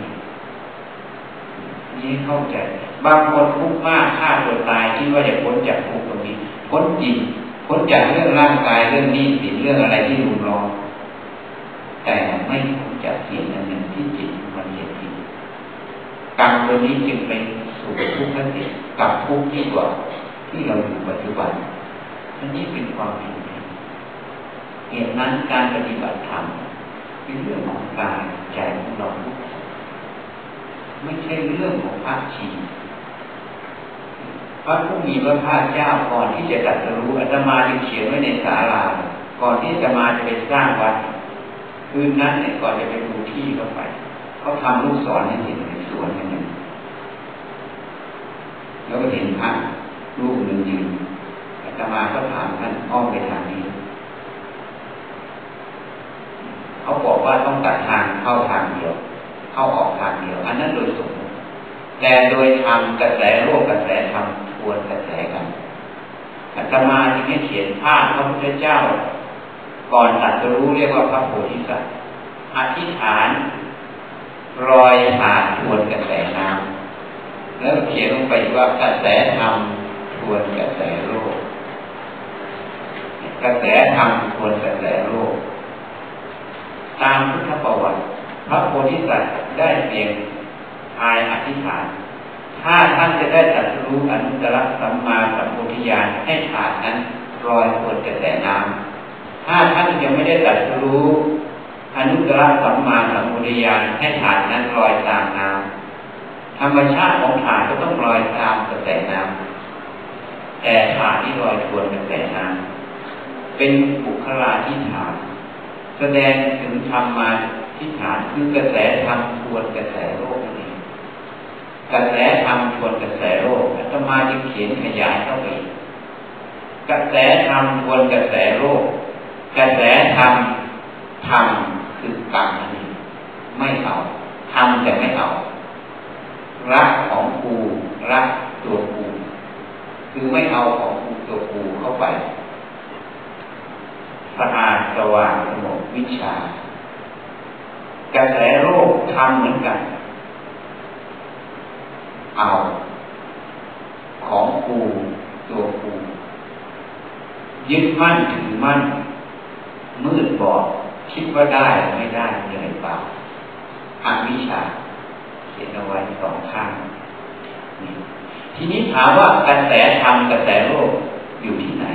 นี้เข้าใจ บางคนทุกข์มากฆ่าตัวตายคิดว่าจะพ้นจากทุกข์ตรงนี้พ้นจริงพ้นจากเรื่องร่างกายเรื่องนี้สิเรื่องอะไรที่รุนแรงแต่ไม่พ้นจากสิ่งหนึ่งที่จิตมันเห็นผิดกรรมตัวนี้จึงไปสู่ทุกข์นั่นเองกับทุกข์ที่กว่าที่เราอยู่ปัจจุบันอันนี้เป็นความผิด เหตุนั้นการปฏิบัติธรรมเป็นเรื่องของกายใจของเราทุกคนไม่ใช่เรื่องของพระชีพระผู้มีพระภาคเจ้าก่อนที่จะตัดรู้อาตมาจึงเขียนไว้ในศาลาก่อนที่จะมาจะไปสร้างวัดคืนนั้นเนี่ยก่อนจะไปดูที่เข้าไปเขาทำลูกศรให้เห็นในสวนนั่นแล้วก็เห็นพระรูปหนึ่งยืนอาตมาก็ถามท่านอ้อมไปทางนี้ เขาบอกว่าต้องตัดทางเข้าทางเดียว เข้าออกทางเดียว อันนั้นโดยสมมติแต่โดยทำกระแสโลกกระแสธรรมทวนกระแสกันอาตมาที่ให้เขียนภาพพระพุทธเจ้า ก่อนตัดรู้เรียกว่าพระโพธิสัตว์อธิษฐานรอยผ่านทวนกระแสน้ำแล้วเขียนลงไปว่ากระแสธรรมทวนกระแสโลก กระแสธรรมทวนกระแสโลก ตามพุทธประวัติพระโพธิสัตว์ได้เพียงทายอธิษฐาน ถ้าท่านจะได้ตรัสรู้อนุตตรสัมมาสัมโพธิญาณให้ฐานนั้นรอยทวนกระแสน้ำถ้าท่านยังไม่ได้ตรัสรู้อนุตตรสัมมาสัมโพธิญาณให้ฐานนั้นรอยตามน้ำธรรมชาติของฐานก็ต้องรอยตามกระแสน้ำแต่ฐานที่รอยทวนกระแสน้ำเป็นบุคลาธิฐาน แสดงถึงธรรมมาที่ฐานคือกระแสธรรมทวนกระแสโลกนี่กระแสธรรมทวนกระแสโลกอาตมาจึงเขียนขยายเข้าไปกระแสธรรมทวนกระแสโลก กระแสธรรมธรรมคือกรรมนี่ไม่เอาทำแต่ไม่เอารักของกูรักตัวกู คือไม่เอาของกูตัวกูเข้าไป สะอาดสว่างสงบวิชา กระแสโลกทำเหมือนกัน เอา ของกูตัวกูยึดมั่นถือมั่น มืดบอดคิดว่าได้ไม่ได้เลยเปล่าอวิชาเขียนเอาไว้สองข้างทีนี้ถามว่ากระแสธรรมกระแสโลกอยู่ที่ไหน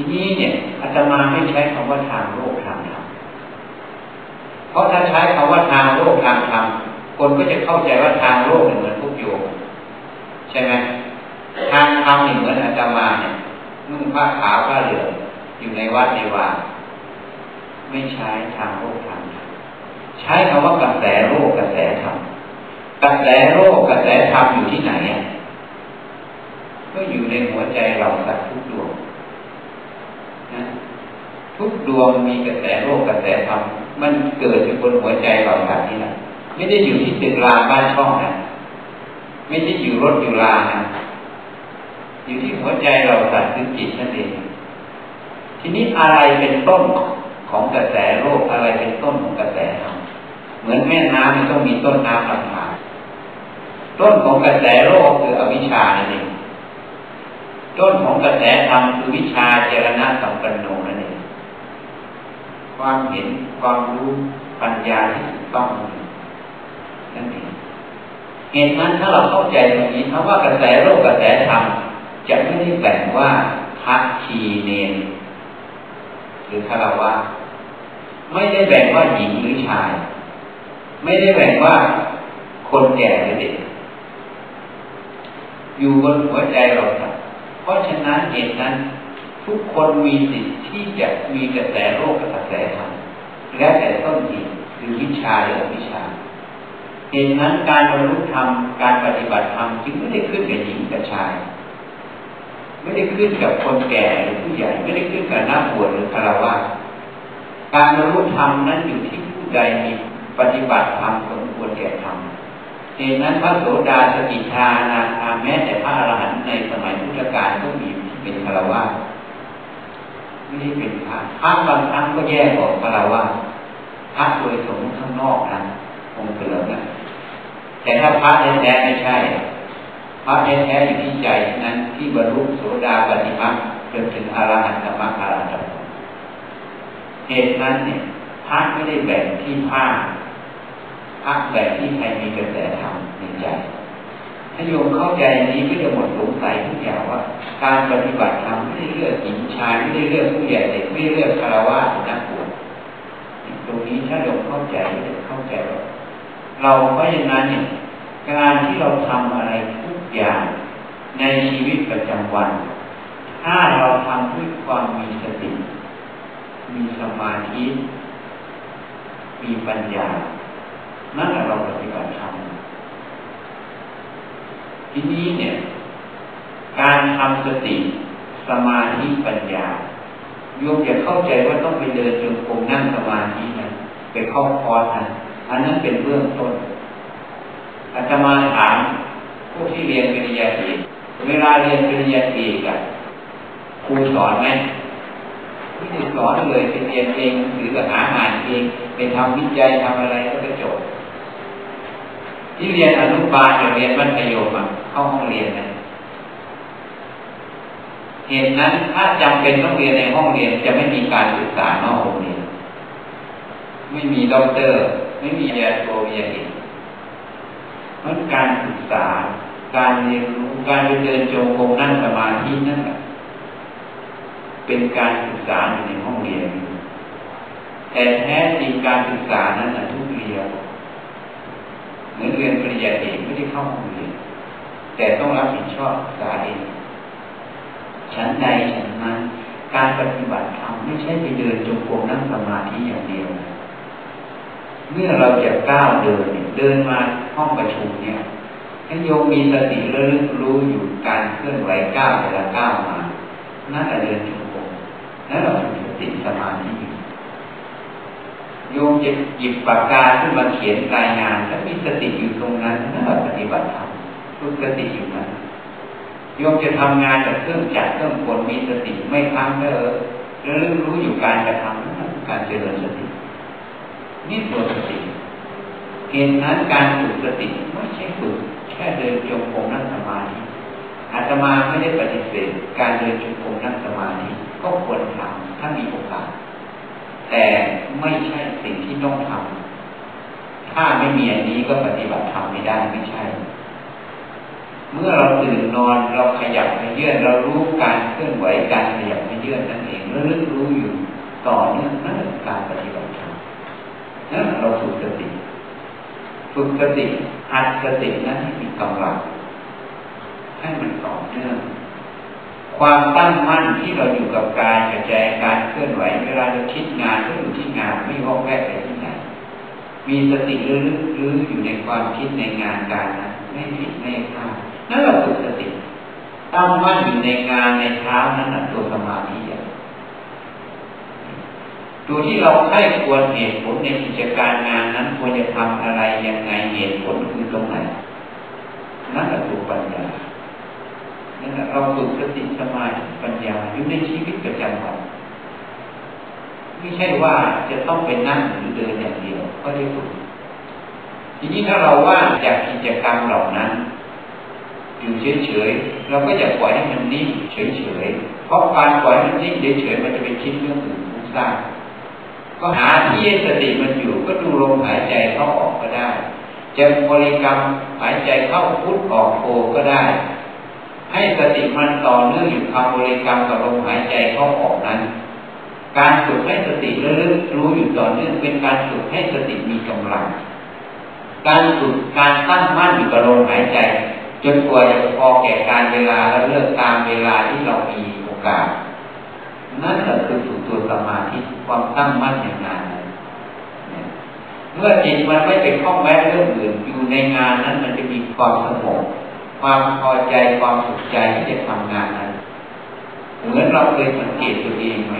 ทีนี้เนี่ยอาตมาไม่ใช้คำว่าทางโลกทางธรรมเพราะถ้าใช้คำว่าทางโลกทางธรรมคนก็จะเข้าใจว่าทางโลกเหมือนพวกโยมใช่ไหมทางธรรมเหมือนอาตมาเนี่ยนุ่งผ้าขาวผ้าเหลืองอยู่ในวัดในวาไม่ใช้ทางโลกทางธรรมใช้คำว่ากระแสโลกกระแสธรรมกระแสโลกกระแสธรรมอยู่ที่ไหนอะก็อยู่ในหัวใจเราสัตว์ทุกดวง ทุกดวงมีกระแสโลกกระแสธรรมมันเกิดอยู่บนหัวใจเราแบบนี้นะไม่ได้อยู่ที่ตึกรามบ้านช่องนะไม่ได้อยู่รถอยู่ลานะอยู่ที่หัวใจเราสัตว์คือจิตนั่นเองทีนี้อะไรเป็นต้นของกระแสโลกอะไรเป็นต้นของกระแสธรรมเหมือนแม่น้ำมันต้องมีต้นน้ำลำธารต้นของกระแสโลกคืออวิชชานั่นเอง ต้นของกระแสธรรมคือวิชาเจรณะสัมปันโนนั่นเองความเห็นความรู้ปัญญาที่ถูกต้องนั่นเองเหตุนั้นถ้าเราเข้าใจตรงนี้คำว่ากระแสโลกกระแสธรรมจะไม่ได้แบ่งว่าพักชีเนนหรือคารวะไม่ได้แบ่งว่าหญิงหรือชาย ไม่ได้แบ่งว่าคนแก่หรือเด็กอยู่บนหัวใจเราครับ ราะฉะนั้นเหตุนั้น ทุกคนมีสิทธิ์ที่จะมีกระแสโลกกระแสธรรมและแต่ต้นเหตุคือวิชาหรือวิชาเหตุนั้นการบรรลุธรรมการปฏิบัติธรรมจึงไม่ได้ขึ้นกับหญิงกับชาย ไม่ได้ขึ้นกับคนแก่หรือผู้ใหญ่ไม่ได้ขึ้นกับนักบวชหรือคารวะการบรรลุธรรมนั้นอยู่ที่ผู้ใดมีปฏิบัติธรรมสมควรแก่ธรรม เหตุนั้นพระโสดาสกิทานาคาแม้แต่พระอรหันต์ในสมัยพุทธกาลก็มีที่เป็นคารวะไม่ได้เป็นพระพระบางครั้งก็แยกออกคารวะพระโดยสมข้างนอกนั้นคงเกิดนะแต่ถ้าพระแท้ๆไม่ใช่ พระแท้ๆอยู่ที่ใจนั้นที่บรรลุโสดาปฏิมาจนถึงอรหันตมรรคอรหันตผลเหตุนั้นเนี่ยพระไม่ได้แบ่งที่ผ้า พระแบ่งที่ใครมีกระแสธรรมในใจถ้าโยมเข้าใจนี้ก็จะหมดสงสัยทุกอย่างว่า การปฏิบัติธรรมไม่ได้เลือกหญิงชายไม่ได้เลือกผู้ใหญ่เด็กไม่ได้เลือกคารวะนักบวชตรงนี้ถ้าโยมเข้าใจจะเข้าใจว่าเราเพราะฉะนั้นเนี่ยการที่เราทำอะไรทุกอย่างในชีวิตประจำวัน ถ้าเราทำด้วยความมีสติ มีสมาธิ มีปัญญา นั่นแหละเราปฏิบัติธรรมทีนี้เนี่ย การทำสติสมาธิปัญญาโยมอย่าเข้าใจว่าต้องไปเดินจงกรมนั่งสมาธินะไปเข้าคอร์สนะอันนั้นเป็นเบื้องต้นอาจมาถามผู้ที่เรียนปริญญาเอกเวลาเรียนปริญญาเอกอะครูสอนไหมไม่ได้สอนเลยไปเรียนเองหรือหาอ่านเองไปทำวิจัยทำอะไรก็จะจบ ที่เรียนอนุบาลหรือเรียนมัธยมเข้าห้องเรียนนะเหตุนั้นถ้าจำเป็นต้องเรียนในห้องเรียนจะไม่มีการศึกษานอกโรงเรียน ไม่มีด็อกเตอร์ ไม่มียาโทยาเอกเพราะการศึกษา การเรียนรู้การไปเดินจงกรมนั่งสมาธินั่นเป็นการศึกษาอยู่ในห้องเรียน แต่แท้จริงการศึกษานั้นทุกเรียน เหมือนเรียนปริญญาเอกไม่ได้เข้าห้องเรียนแต่ต้องรับผิดชอบศึกษาเองฉันใดฉันนั้นการปฏิบัติธรรมไม่ใช่ไปเดินจงกรมนั่งสมาธิอย่างเดียว เมื่อเราจะก้าวเดินเดินมาห้องประชุมเนี่ยให้โยมมีสติระลึกรู้อยู่การเคลื่อนไหวก้าวแต่ละก้าวมานั่นแหละเดินจงกรมนั่นเรามีสติสมาธิ โยมจะหยิบปากกาขึ้นมาเขียนรายงาน แล้วมีสติอยู่ตรงนั้นนั่นแหละปฏิบัติธรรมฝึกสติอยู่นั้นโยมจะทำงานกับเครื่องจักรเครื่องกลมีสติไม่พังเลยระลึกรู้อยู่การกระทำนั่นการเจริญสติ นี่ตัวสติเหตุนั้นการฝึกสติไม่ใช่ฝึกแค่เดินจงกรมนั่งสมาธิอาตมาไม่ได้ปฏิเสธการเดินจงกรมนั่งสมาธิก็ควรทำถ้ามีโอกาส แต่ไม่ใช่สิ่งที่ต้องทำถ้าไม่มีอันนี้ก็ปฏิบัติธรรมไม่ได้ไม่ใช่ เมื่อเราตื่นนอนเราขยับไปเยื่อนเรารู้การเคลื่อนไหวการขยับไปเยื่อนนั่นเองแล้วลึกรู้อยู่ต่อเนื่องนั่นคือการปฏิบัติธรรมนั่นเราฝึกสติฝึกสติหัดสตินั้นให้มีกำลังให้มันต่อเนื่อง ความตั้งมั่นที่เราอยู่กับกายกระจายการเคลื่อนไหวเวลาเราคิดงานก็อยู่ที่งานไม่วอกแวกไปที่ไหนมีสติรื้อรื้ออยู่ในความคิดในงานการนั้นไม่ผิดไม่พลาดนั่นเราฝึกสติตั้งมั่นอยู่ในงานในเท้านั้นตัวสมาธิตัวที่เราให้ควรเหตุผลในกิจการงานนั้นควรจะทำอะไรยังไงเหตุผลคือตรงไหนนั่นแหละตัวปัญญา นั่นแหละเราฝึกสติสมาธิปัญญาอยู่ในชีวิตประจำวันไม่ใช่ว่าจะต้องไปนั่งหรือเดินอย่างเดียวก็ได้ฝึกทีนี้ถ้าเราว่างจากกิจกรรมเหล่านั้น อยู่เฉยๆเราก็จะปล่อยให้มันนิ่งเฉยๆเพราะการปล่อยมันนิ่งเฉยๆมันจะไปคิดเรื่องอื่นฟุ้งซ่านก็หาที่สติมันอยู่ก็ดูลมหายใจเข้าออกก็ได้จะบริกรรมหายใจเข้าพุทออกโทก็ได้ ให้สติมันต่อเนื่องอยู่คำบริกรรมกับลมหายใจเข้าออกนั้น การฝึกให้สติระลึกรู้อยู่ต่อเนื่องเป็นการฝึกให้สติมีกำลัง การฝึกการตั้งมั่นอยู่กับลมหายใจ จนกว่าจะพอแก่การเวลาและเลิกตามเวลาที่เรามีโอกาส นั่นแหละคือฝึกตัวสมาธิความตั้งมั่นอย่างงานนั้นเมื่อจิตมันไม่เป็นข้องแวะเรื่องอื่นอยู่ในงานนั้นมันจะมีความสงบ ความพอใจความสุขใจที่จะทำงานนั้นเหมือนเราเคยสังเกตตัวเองไหม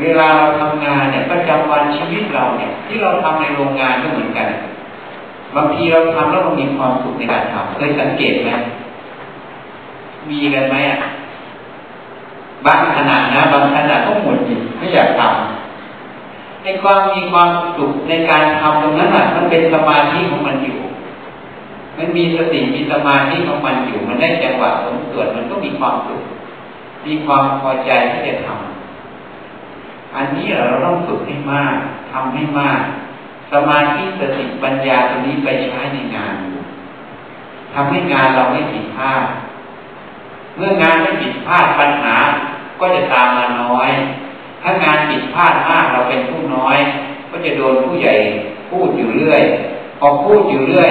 เวลาเราทำงานเนี่ยประจำวันชีวิตเราเนี่ย ที่เราทำในโรงงานก็เหมือนกัน บางทีเราทำแล้วเรามีความสุขในการทำเคยสังเกตไหมมีกันไหมอะบางขนาดนะบางขนาดก็หมดจิตไม่อยากทำในความมีความสุขในการทำตรงนั้นอะมันเป็นสมาธิของมันอยู่ มันมีสติมีสมาธิของมันอยู่ มันได้จังหวะสมส่วนมันก็มีความสุขมีความพอใจที่จะทำอันนี้เราต้องฝึกให้มากทำให้มาก สมาธิสติปัญญาตรงนี้ไปใช้ในงานทำให้งานเราไม่ผิดพลาดเมื่องานไม่ผิดพลาดปัญหาก็จะตามมาน้อย ถ้างานผิดพลาดมากเราเป็นผู้น้อย ก็จะโดนผู้ใหญ่พูดอยู่เรื่อย พอพูดอยู่เรื่อย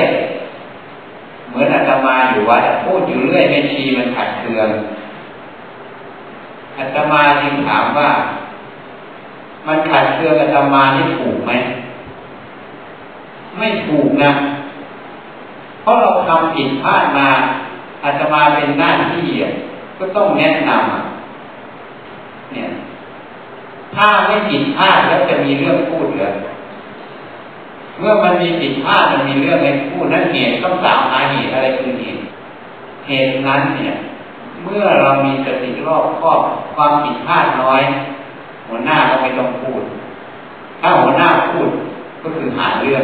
มือนอาตมาอยู่วัดพูดอยู่เรื่อยไม่ชีมันขัดเคืองอาตมาจึงถามว่า มันขัดเคืองอาตมานี่ถูกไหมไม่ถูกนะเพราะเราทำผิดพลาดมาอาตมาเป็นหน้าที่ก็ต้องแนะนำเนี่ย ถ้าไม่ผิดพลาดแล้วจะมีเรื่องพูดเลย เมื่อมันมีผิดพลาดมันมีเรื่องให้พูดนั้นเหตุต้องตามหาเหตุอะไรคือเหตุเหตุนั้นเนี่ย เมื่อเรามีสติรอบครอบความผิดพลาดน้อย หัวหน้าก็ไม่ต้องพูด ถ้าหัวหน้าพูดก็คือหาเรื่อง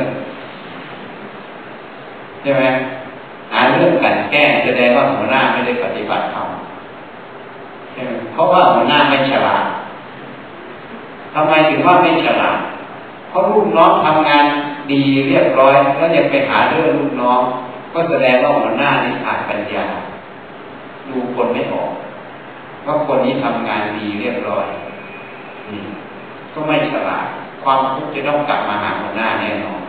ใช่ไหมหาเรื่องกันแก้แสดงว่าหัวหน้าไม่ได้ปฏิบัติธรรมใช่ไหมเพราะว่าหัวหน้าไม่ฉลาดทำไมถึงว่าไม่ฉลาด เพราะลูกน้องทำงานดีเรียบร้อยแล้วยังไปหาเรื่องลูกน้อง ก็แสดงว่าหัวหน้านี่ขาดปัญญา ดูคนไม่ออกว่าคนนี้ทำงานดีเรียบร้อยก็ไม่ฉลาดความทุกข์จะต้องกลับมาหาหัวหน้าแน่นอน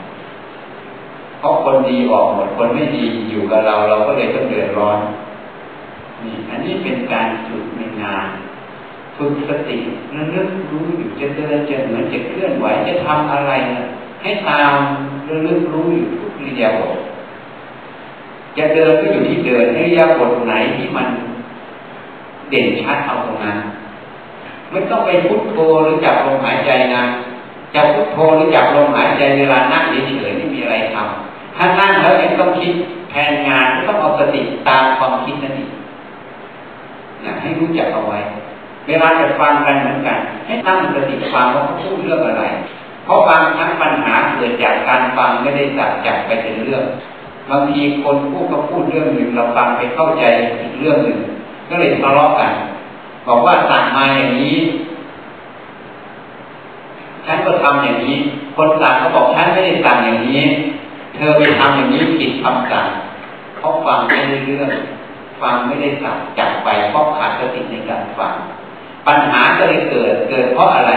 เพราะคนดีออกหมดคนไม่ดีอยู่กับเรา เราก็เลยต้องเดือดร้อนนี่อันนี้เป็นการฝึกในงาน ฝึกสติระลึกรู้อยู่จะเดินจะเหมือนจะเคลื่อนไหวจะทำอะไร ให้ตามระลึกรู้อยู่ทุกเรียบทจะเดินก็อยู่ที่เดินให้ยาบทไหนที่มันเด่นชัดเอาตรงนั้นไม่ต้องไปพุทโธหรือจับลมหายใจนะจะพุทโธหรือจับลมหายใจเวลานั่งเฉยๆไม่มีอะไรทำถ้านั่งแล้วยังต้องคิดแทนงานก็ต้องเอาสติตามความคิดนั่นเองนะให้รู้จักเอาไว้ เวลาจะฟังกันเหมือนกัน ให้ตั้งสติฟังว่าเขาพูดเรื่องอะไร เพราะบางครั้งปัญหาเกิดจากการฟังไม่ได้จับจับไปเป็นเรื่อง บางทีคนพูดก็พูดเรื่องหนึ่งเราฟังไปเข้าใจอีกเรื่องหนึ่ง ก็เลยทะเลาะกัน บอกว่าสั่งมาอย่างนี้ ฉันก็ทำอย่างนี้ คนสั่งก็บอกฉันไม่ได้สั่งอย่างนี้ เธอไปทำอย่างนี้ผิดคำสั่งเขาฟังไม่ได้เรื่อง ฟังไม่ได้สั่งจับไปเพราะขาดสติในการฟัง ปัญหาก็เลยเกิด เกิดเพราะอะไร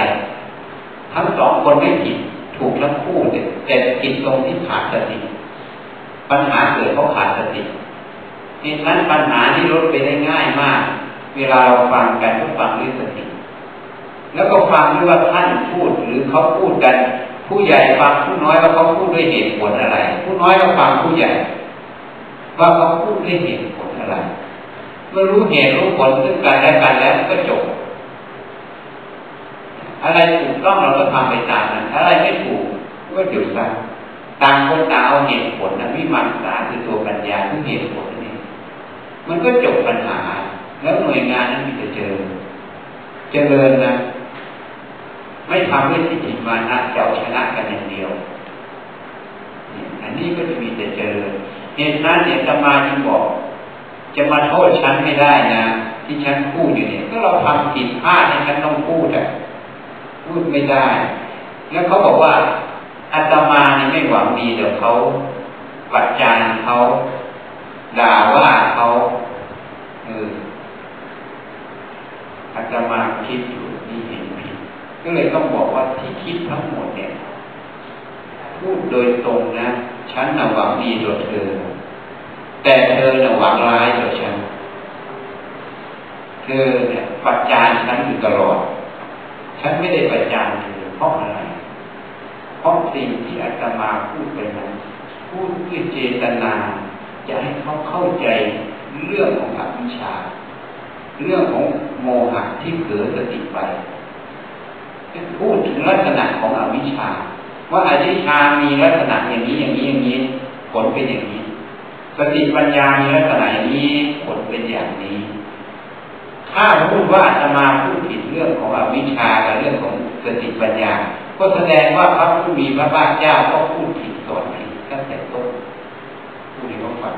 ทั้งสองคนไม่ผิด ถูกทั้งคู่แต่ผิดตรงที่ขาดสติ ปัญหาเกิดเพราะขาดสติเหตุนั้นปัญหาที่ลดไปได้ง่ายมาก เวลาเราฟังกันก็ฟังด้วยสติ แล้วก็ฟังด้วยว่าท่านพูดหรือเขาพูดกัน ผู้ใหญ่ฟังผู้น้อยว่าเขาพูดด้วยเหตุผลอะไร ผู้น้อยก็ฟังผู้ใหญ่ ว่าเขาพูดด้วยเหตุผลอะไรเมื่อรู้เหตุรู้ผลซึ่งกันและกันแล้วก็จบ อะไรถูกต้องเราก็ทำไปตามนั้นอะไรไม่ถูกก็หยุดซะต่างคนต่างเอาเหตุผลนะวิมังสาคือตัวปัญญาคือเหตุผลนี่มันก็จบปัญหา แล้วหน่วยงานนั้นมีจะเจอเจริญนะ ไม่ทำด้วยทิฏฐิมานะจะเอาชนะกันอย่างเดียวอันนี้ก็จะมีแต่เจอเหตุนั้นเนี่ยตมาจึงบอก จะมาโทษฉันไม่ได้นะ ที่ฉันพูดอยู่เนี่ยก็เราทำผิดพลาดให้ฉันต้องพูดอะ พูดไม่ได้ แล้วเขาบอกว่าอาตมาเนี่ยไม่หวังดีเดี๋ยวเขาปัจจานเขาด่าว่าเขาเอออาตมาคิดอยู่นี่เห็นผิดก็เลยต้องบอกว่าที่คิดทั้งหมดเนี่ยพูดโดยตรงนะ ฉันน่ะหวังดีต่อเธอ แต่เธอน่ะหวังร้ายต่อฉัน เธอเนี่ยปัจจานฉันอยู่ตลอด ฉันไม่ได้ปัจจานเธอเพราะอะไรเพราะสิ่งที่อาตมาพูดไปนั้นพูดเพื่อเจตนาจะให้เขาเข้าใจเรื่องของอวิชชา เรื่องของโมหะที่เผลอสติไปพูดถึงลักษณะของอวิชชา ว่าอวิชชามีลักษณะอย่างนี้อย่างนี้อย่างนี้ ผลเป็นอย่างนี้ สติปัญญามีลักษณะอย่างนี้ผลเป็นอย่างนี้ ถ้าพูดว่าจะมาพูดผิดเรื่องของอวิชชากับเรื่องของสติปัญญา ก็แสดงว่าพระผู้มีพระภาคเจ้าก็พูดผิดสอนผิดตั้งแต่ต้นผู้นี้ก็ฟัง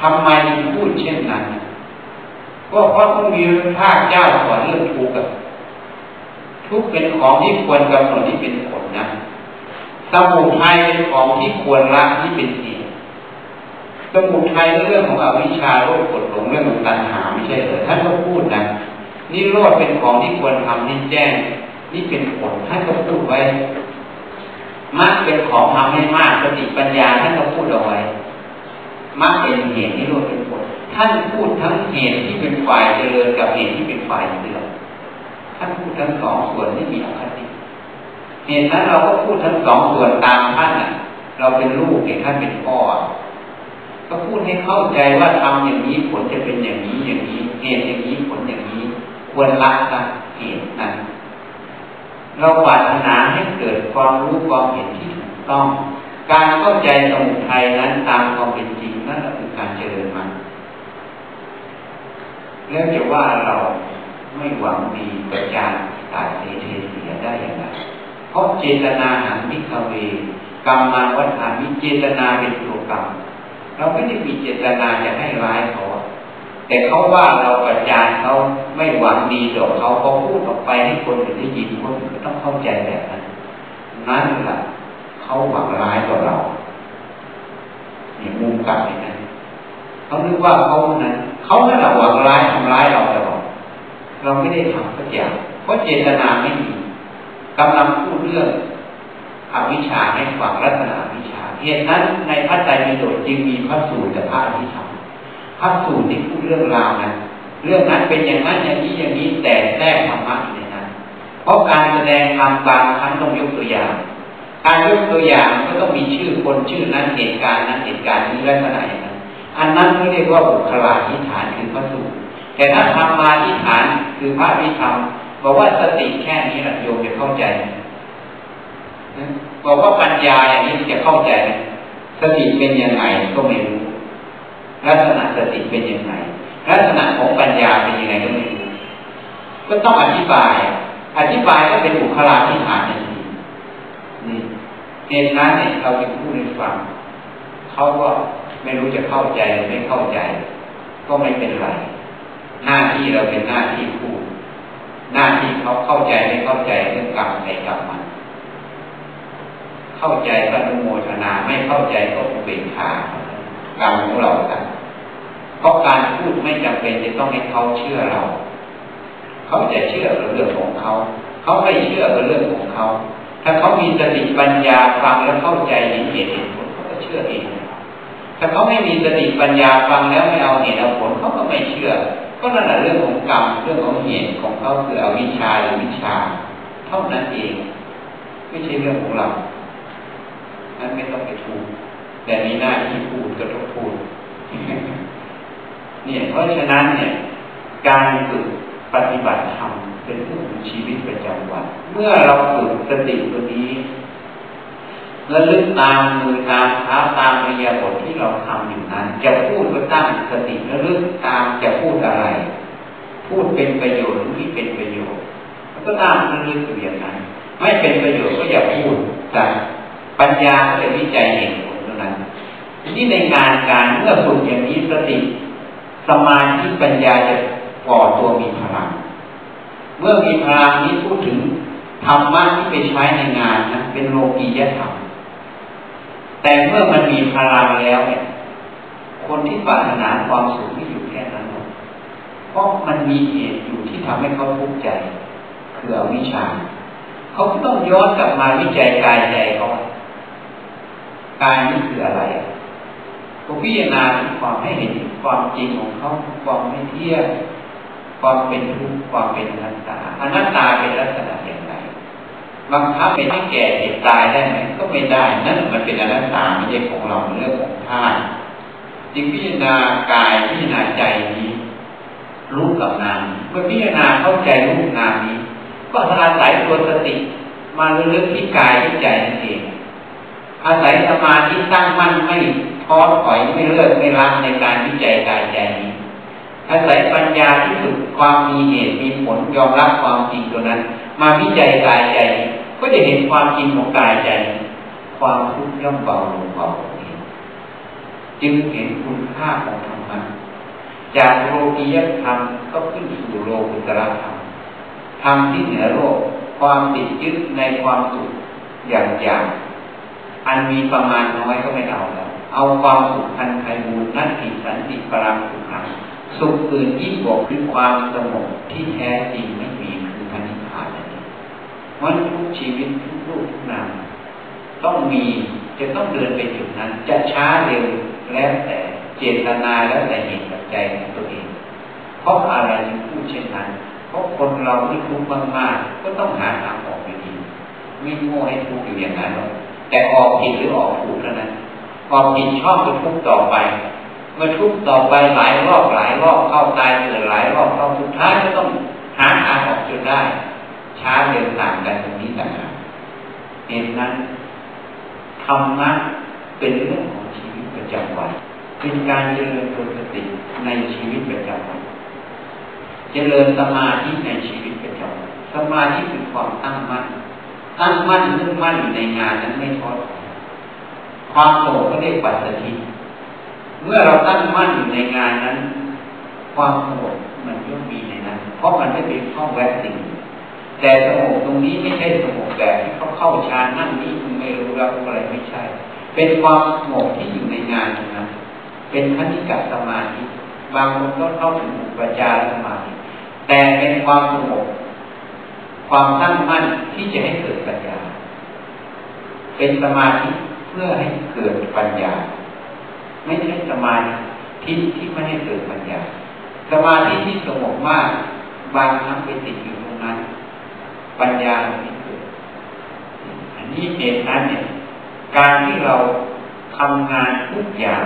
ทำไมพูดเช่นนั้น ก็เพราะผู้มีพระภาคเจ้าสอนเรื่องทุกข์ทุกข์เป็นของที่ควรกำหนดที่เป็นผลนะสมุทัยเป็นของที่ควรละที่เป็นเหตุ สมุทัยเรื่องของอวิชชาโรคกดหลงเรื่องของตัณหาไม่ใช่เหรอท่านก็พูดนะนี่โรดเป็นของที่ควรทำให้แจ้ง นี่เป็นผลท่านก็พูดไว้มรรคเป็นของทำให้มากสติปัญญาท่านก็พูดเอาไว้มรรคเป็นเหตุที่โรดเป็นผลท่านพูดทั้งเหตุที่เป็นฝ่ายเจริญกับเหตุที่เป็นฝ่ายเสื่อมท่านพูดทั้งสองส่วนไม่มีอคติเหตุนั้นเราก็พูดทั้งสองส่วนตามท่านอะเราเป็นลูกเห็นท่านเป็นพ่อ ก็พูดให้เข้าใจว่าทำอย่างนี้ผลจะเป็นอย่างนี้อย่างนี้เหตุอย่างนี้ผลอย่างนี้ ควรละนะเหตุนั้นเราปรารถนาให้เกิดความรู้ความเห็นที่ถูกต้อง การเข้าใจสมุทัยนั้นตามความเป็นจริงนั่นคือการเจริญมันแล้วจะว่าเราไม่หวังดีประจานตายเทเสียได้อย่างไรเพราะเจตนาหันมิคเวกรรมมาวัฏฐามิเจตนาเป็นตัวกรรม เราไม่ได้มีเจตนาจะให้ร้ายเขาแต่เขาว่าเราประจานเขาไม่หวังดีต่อเขาเขาพูดออกไปให้คนอื่นได้ยินคนอื่นต้องเข้าใจแบบนั้นนั่นแหละเขาหวังร้ายต่อเราเนี่ยมุมกลับอย่างนั้นเขาคิดว่าเขานั้นเขานั่แหละหวังร้ายทำร้ายเราตลอดเราไม่ได้ทำสักอย่างเพราะเจตนาไม่มีกำลังพูดเรื่องอวิชชาให้ฟังลักษณะวิชา เหตุนั้นในพระไตรปิฎกจึงมีพระสูตรกับพระอภิธรรมพระสูตรที่พูดเรื่องราวนั้น เรื่องนั้นเป็นอย่างนั้นอย่างนี้อย่างนี้แต่แทรกธรรมะในนั้น เพราะการแสดงธรรมบางครั้งต้องยกตัวอย่าง การยกตัวอย่างก็ต้องมีชื่อคนชื่อนั้นเหตุการณ์นั้นเหตุการณ์นี้ลักษณะอย่างนั้น อันนั้นเขาเรียกว่าบุคลาธิฐานคือพระสูตรแต่ถ้าธรรมาธิฐานคือพระอภิธรรมบอกว่าสติแค่นี้แหละโยมจะเข้าใจ บอกว่าปัญญาอย่างนี้จะเข้าใจ สติเป็นยังไงก็ไม่รู้ ลักษณะสติเป็นยังไง ลักษณะของปัญญาเป็นยังไงก็ไม่รู้ ก็ต้องอธิบาย อธิบายก็เป็นบุคลาธิฐานนี่นี่เหตุนั้นเนี่ยเราจะพูดให้ฟังเขาก็ไม่รู้จะเข้าใจไม่เข้าใจ ก็ไม่เป็นไร หน้าที่เราเป็นหน้าที่พูดหน้าที่เขาเข้าใจไม่เข้าใจเรื่องกรรมใครกรรมมัน เข้าใจก็นุโมทนาไม่เข้าใจก็อุเบกขากรรมของเรากันเพราะการพูดไม่จำเป็นจะต้องให้เขาเชื่อเรา เขาจะเชื่อเรื่องของเขา เขาไม่เชื่อเรื่องของเขา ถ้าเขามีสติปัญญาฟังแล้วเข้าใจเห็นเหตุเห็นผลเขาก็เชื่อเองถ้าเขาไม่มีสติปัญญาฟังแล้วไม่เอาเหตุเอาผลเขาก็ไม่เชื่อ ก็นั่นแหละเรื่องของกรรมเรื่องของเหตุของเขาคืออวิชชาหรือวิชา เท่านั้นเอง ไม่ใช่เรื่องของเรา นั้นไม่ต้องไปพูด แต่มีหน้าที่พูดก็ต้องพูด เนี่ย เพราะฉะนั้นเนี่ย การฝึกปฏิบัติธรรมเป็นผู้ชีวิตประจำวัน เมื่อเราฝึกสติตัวนี้ระลึกตามมือตามเท้าตามเรียบทที่เราทำอยู่นั้น จะพูดก็ตั้งสติระลึกตามจะพูดอะไร พูดเป็นประโยชน์หรือไม่เป็นประโยชน์ก็ตามระลึกอยู่อย่างนั้น ไม่เป็นประโยชน์ก็อย่าพูดแต่ ปัญญาเป็นวิจัยเหตุผลเท่านั้นทีนี้ในงานการเมื่อฝึกอย่างนี้สติ สมาธิปัญญาจะก่อตัวมีพลัง เมื่อมีพลังนี้พูดถึงธรรมะที่ไปใช้ในงานนะเป็นโลกียธรรมแต่เมื่อมันมีพลังแล้วเนี่ยคนที่ปรารถนาความสุขไม่อยู่แค่นั้นหรอกเพราะมันมีเหตุอยู่ที่ทำให้เขาทุกข์ใจคืออวิชชาเขาต้องย้อนกลับมาวิจัยกายใจเขา กายนี่คืออะไรก็พิจารณาความให้เห็นความจริงของเขาความไม่เที่ยงความเป็นทุกข์ความเป็นอนัตตาอนัตตาเป็นลักษณะอย่างไรบังคับเป็นให้แก่เจ็บตายได้ไหมก็ไม่ได้ นั่นมันเป็นอนัตตาไม่ใช่ของเราเรื่องของธาตุจึงพิจารณากายพิจารณาใจนี้รู้กับนามเมื่อพิจารณาเข้าใจรู้นามนี้ ก็อาศัยตัวสติ มาเลือกที่กายที่ใจนั่นเอง อาศัยสมาธิตั้งมั่นไม่ท้อถอยไม่เลิกไม่ละในการวิจัยกายใจนี้ อาศัยปัญญาที่สุดความมีเหตุมีผลยอมรับความจริงตัวนั้น มาวิจัยกายใจ ก็จะเห็นความจริงของกายใจ ความทุกข์ย่อมเบาลงเบาเองจึงเห็นคุณค่าของธรรมะจากโลกียธรรมก็ขึ้นสู่โลกุตระธรรมธรรมที่เหนือโลกความติดยึดในความสุขอย่างอย่าง อันมีประมาณน้อยก็ไม่เอาแล้วเอาความสุขพันไพบูรนั่นอิสันติปรังสุขังสุขอื่นยิ่งบอกคือความสงบที่แท้จริงไม่มีคือพันิพานนั่นเองมันทุกชีวิตทุกรูปทุกนามต้องมีจะต้องเดินไปจุดนั้น จะช้าเร็วแล้วแต่เจตนาแล้วแต่เหตุปัจจัยของตัวเอง เพราะอะไรจึงพูดเช่นนั้น เพราะคนเราที่ทุกข์มากๆก็ต้องหาทางออกอยู่ดีไม่โง่ให้ทุกข์อยู่อย่างนั้นหรอก แต่ออกผิดหรือออกถูกเท่านั้นความผิดชอบจะทุกข์ต่อไป เมื่อทุกข์ต่อไปหลายรอบหลายรอบเข้าตายเกิดหลายรอบเข้าสุดท้ายก็ต้องหาทางออกจนได้ ช้าเร็วต่างกันตรงนี้ต่างหากเหตุนั้นธรรมะเป็นเรื่องของชีวิตประจำวันเป็นการเจริญตัวสติในชีวิตประจำวันเจริญสมาธิในชีวิตประจำวันสมาธิคือความตั้งมั่น ตั้งมั่นมุ่งมั่นอยู่ในงานนั้นไม่ท้อถอยความโกรธก็เรียกปัจสถิเมื่อเราตั้งมั่นอยู่ในงานนั้น ความสงบมันย่อมมีในนั้น เพราะมันไม่เป็นข้องแวะสิ่ง แต่สงบตรงนี้ไม่ใช่สงบแบบที่เขาเข้าฌานนั่งนี้คุณไม่รู้รับอะไรไม่ใช่ เป็นความสงบที่อยู่ในงานนั้นเป็นคณิกะสมาธิบางคนก็เข้าถึงอุปจารสมาธิแต่เป็นความสงบ ความตั้งมั่นที่จะให้เกิดปัญญา เป็นสมาธิเพื่อให้เกิดปัญญา ไม่ใช่สมาธิที่ไม่ให้เกิดปัญญา สมาธิที่สงบมากบางครั้งไปติดอยู่ตรงนั้น ปัญญาไม่เกิด อันนี้เหตุนั้นเนี่ย การที่เราทำงานทุกอย่าง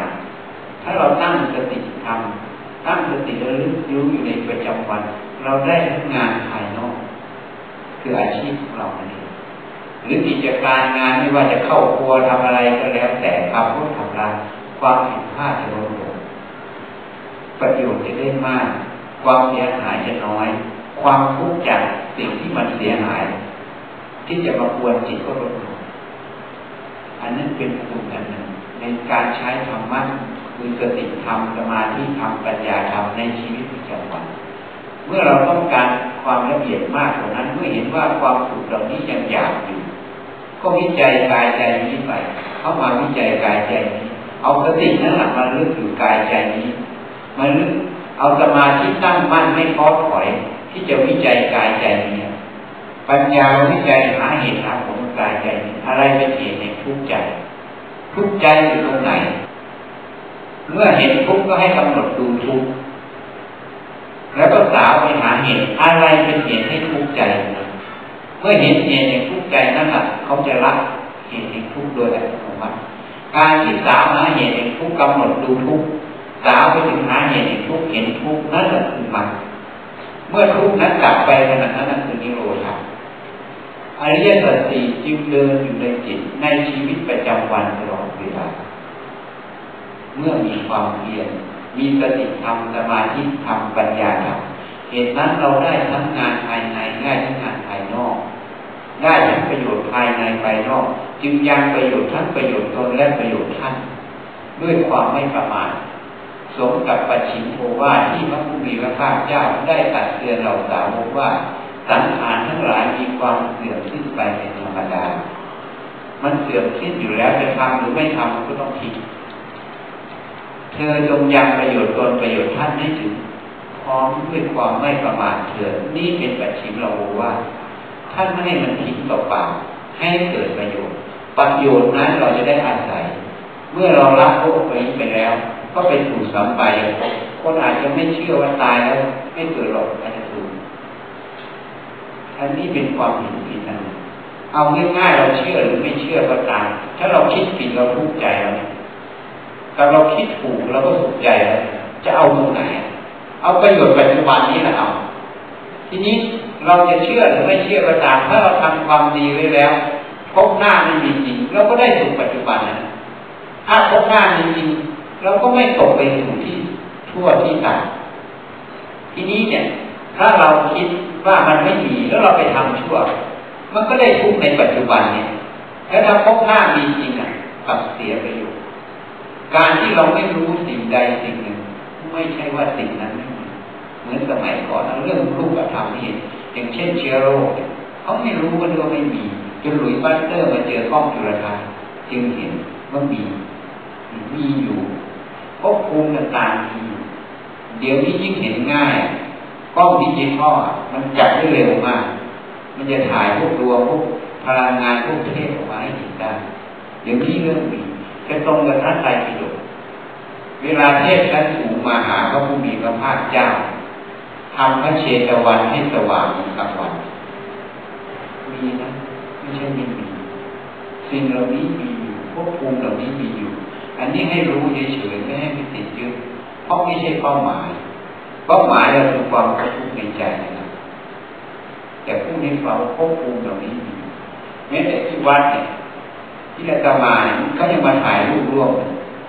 ถ้าเราตั้งสติทำตั้งสติระลึกรู้อยู่ในประจำวัน เราได้ทั้งงานภายนอก คืออาชีพของเราเองหรือกิจการงานไม่ว่าจะเข้าครัวทำอะไรก็แล้ว แต่ทำพูดทำลายความผิดพลาดจะลดลงประโยชน์จะได้มาก ความเสียหายจะน้อย ความทุกข์จากสิ่งที่มันเสียหาย ที่จะมาควนจิตก็ลดลงอันนั้นเป็นคุณอันหนึ่งในการใช้ธรรมะคือสติธรรมสมาธิธรรมปัญญาธรรมในชีวิตประจำวัน เมื่อเราต้องการความละเอียดมากกว่านั้น เมื่อเห็นว่าความสุขเหล่านี้ยังอยากอยู่ ก็วิจัยกายใจนี้ไป เข้ามาวิจัยกายใจนี้ เอาสตินั้นหลักมาลึกอยู่กายใจนี้มาลึกเอาสมาธิตั้งมั่นไม่ท้อถอย ที่จะวิจัยกายใจนี้ปัญญาวิจัยหาเหตุหาผลกายใจนี้อะไรเป็นเหตุในทุกข์ใจ ทุกข์ใจอยู่ตรงไหน เมื่อเห็นทุกข์ก็ให้กำหนดดูทุกข์ แล้วก็สาวไปหาเหตุอะไรเป็นเหตุให้ทุกข์ใจ เมื่อเห็นเหตุในทุกข์ใจนั่นแหละเขาจะรับเหตุในทุกข์โดยอัตโนมัติการที่สาวหาเหตุในทุกข์กำหนดดูทุกข์สาวไปถึงหาเหตุในทุกข์เห็นทุกข์นั่นแหละคือมันเมื่อทุกข์นั้นกลับไปขณะนั้นคือนิโรธาอริยสัจสี่จึงเดินอยู่ในจิตในชีวิตประจำวันตลอดเวลาเมื่อมีความเพียร มีสติธรรมสมาธิธรรมปัญญาธรรมเหตุนั้นเราได้ทั้งงานภายในได้ทั้งงานภายนอก ได้ทั้งประโยชน์ภายในภายนอก จึงยังประโยชน์ทั้งประโยชน์ตนและประโยชน์ท่านด้วยความไม่ประมาทสมกับปัจฉิมโภวาที่พระผู้มีพระภาคเจ้าได้ตัดเตือนเราสาวกว่าสังขารทั้งหลายมีความเสื่อมสิ้นไปเป็นธรรมดา มันเสื่อมสิ้นอยู่แล้วจะทำหรือไม่ทำก็ต้องทิ้ง เธอจงยังประโยชน์ตนประโยชน์ท่านให้ถึงพร้อมด้วยความไม่ประมาทเถิดนี่เป็นปัจฉิมเราว่า ท่านไม่ให้มันทิ้งเปล่าให้เกิดประโยชน์ ประโยชน์นั้นเราจะได้อาศัย เมื่อเราละโลกไปนี้ไปแล้ว ก็ไปสู่สัมไปคนอาจจะไม่เชื่อว่าตายแล้วไม่เกิดหรอกอาจจะถูกอันนี้เป็นความผิดผิดนะเอาง่ายๆเราเชื่อหรือไม่เชื่อก็ตามถ้าเราคิดผิดเราทุกข์ใจแล้ว แต่เราคิดถูกเราก็สุขใจแล้วจะเอาตรงไหน เอาประโยชน์ปัจจุบันนี้แหละเอาทีนี้เราจะเชื่อหรือไม่เชื่อก็ตามถ้าเราทำความดีไว้แล้วพบหน้าไม่มีจริงเราก็ได้สุขปัจจุบันนะถ้าพบหน้ามีจริงเราก็ไม่ตกไปสู่ที่ทั่วที่ต่างทีนี้เนี่ย ถ้าเราคิดว่ามันไม่มีแล้วเราไปทำชั่ว มันก็ได้ทุกในปัจจุบันเนี่ยแล้วถ้าพบหน้ามีจริงอะกลับเสียไปอยู่ การที่เราไม่รู้สิ่งใดสิ่งหนึ่ง ไม่ใช่ว่าสิ่งนั้นไม่มีเหมือนสมัยก่อนเรื่องรูปธรรมเห็นอย่างเช่นเชื้อโรคเขาไม่รู้ว่าเราไม่มีจนหลุยส์บัสเตอร์มาเจอกล้องจุลทรรศน์จึงเห็นว่ามี มีอยู่พบภูมิต่างๆมีเดี๋ยวนี้ยิ่งเห็นง่ายกล้องดิจิตอลมันจับได้เร็วมาก มันจะถ่ายพวกดวงพวกพลังงานพวกเทพออกมาให้เห็นได้อย่างนี้เรื่องมี จะตรงกับท่านไตรปิฎกเวลาเทพชั้นสูงมาหาพระผู้มีพระภาคเจ้าทำพระเชตวันให้สว่างเหมือนกับวัน มีนะไม่ใช่ไม่มี สิ่งเหล่านี้มีอยู่พวกภูมิเหล่านี้มีอยู่ อันนี้ให้รู้เฉยๆไม่ให้ไปติดยึดเพราะไม่ใช่เป้าหมายเป้าหมายเราคือความทุกข์ในใจนะแต่ผู้นี้เราพบภูมิเหล่านี้มีแม้แต่ที่วัดเนี่ย ที่อาตมาเนี่ยเขายังมาถ่ายรูปร่วม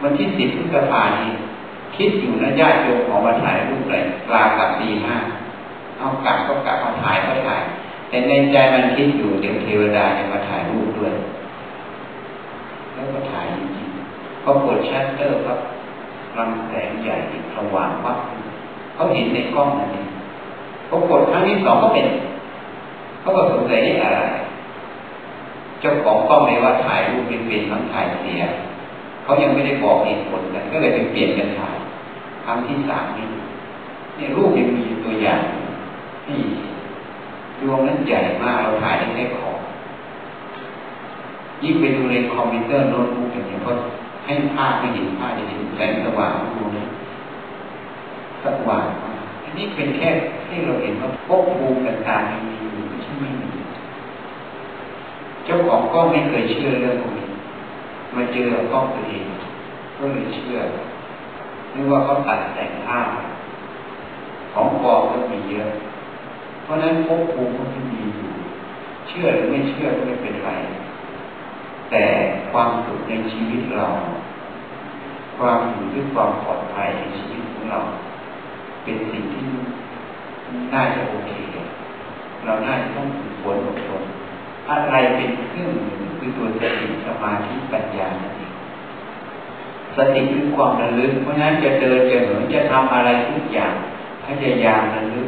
มันที่สิบพฤษภานี่คิดอยู่นะญาติโยมของมาถ่ายรูปเลยกลางกับตีห้าเอากลับก็กลับมาถ่ายก็ถ่าย แต่ในใจมันคิดอยู่เดี๋ยวเทวดาจะมาถ่ายรูปด้วย แล้วก็ถ่ายจริงๆพอกดชัตเตอร์ครับลำแสงใหญ่สว่างวับเขาเห็นในกล้องนั่นเองพอกดครั้งที่สองก็เป็นเขาก็สงสัยอะไร เจ้าของกล้องเลยว่าถ่ายรูปเป็นเป็นทั้งถ่ายเสียเขายังไม่ได้บอกเหตุผลกันก็เลยไปเปลี่ยนกันถ่ายครั้งที่สามนี่เนี่ยรูปยังมีตัวอย่างนี่ดวงนั้นใหญ่มากเราถ่ายได้แค่ขอยิ่งไปดูในคอมพิวเตอร์โน้ตบุ๊กอย่างนี้ก็ให้ภาพไม่เห็นภาพจะเห็นแสงสว่างดูนะสว่างอันนี้เป็นแค่ให้เราเห็นว่าพวกภูมิต่างๆมีอยู่ไม่ใช่ไม่มี เจ้าของก็ไม่เคยเชื่อเรื่องพวกนี้มาเจอกล้องตัวเองก็เลยเชื่อนึกว่าเขาตัดแต่งภาพของปลอมก็มีเยอะ เพราะนั้นพบภูมิก็มีอยู่ เชื่อหรือไม่เชื่อก็ไม่เป็นไร แต่ความสุขในชีวิตเรา ความอยู่ด้วยความปลอดภัยในชีวิตของเรา เป็นสิ่งที่น่าจะโอเค เราน่าจะต้องฝึกฝนอดทน อะไรเป็นเครื่องมือคือตัวสติสมาธิปัญญาสติคือความระลึก เพราะฉะนั้นจะเดินจะเหินจะทำอะไรทุกอย่างพยายามระลึก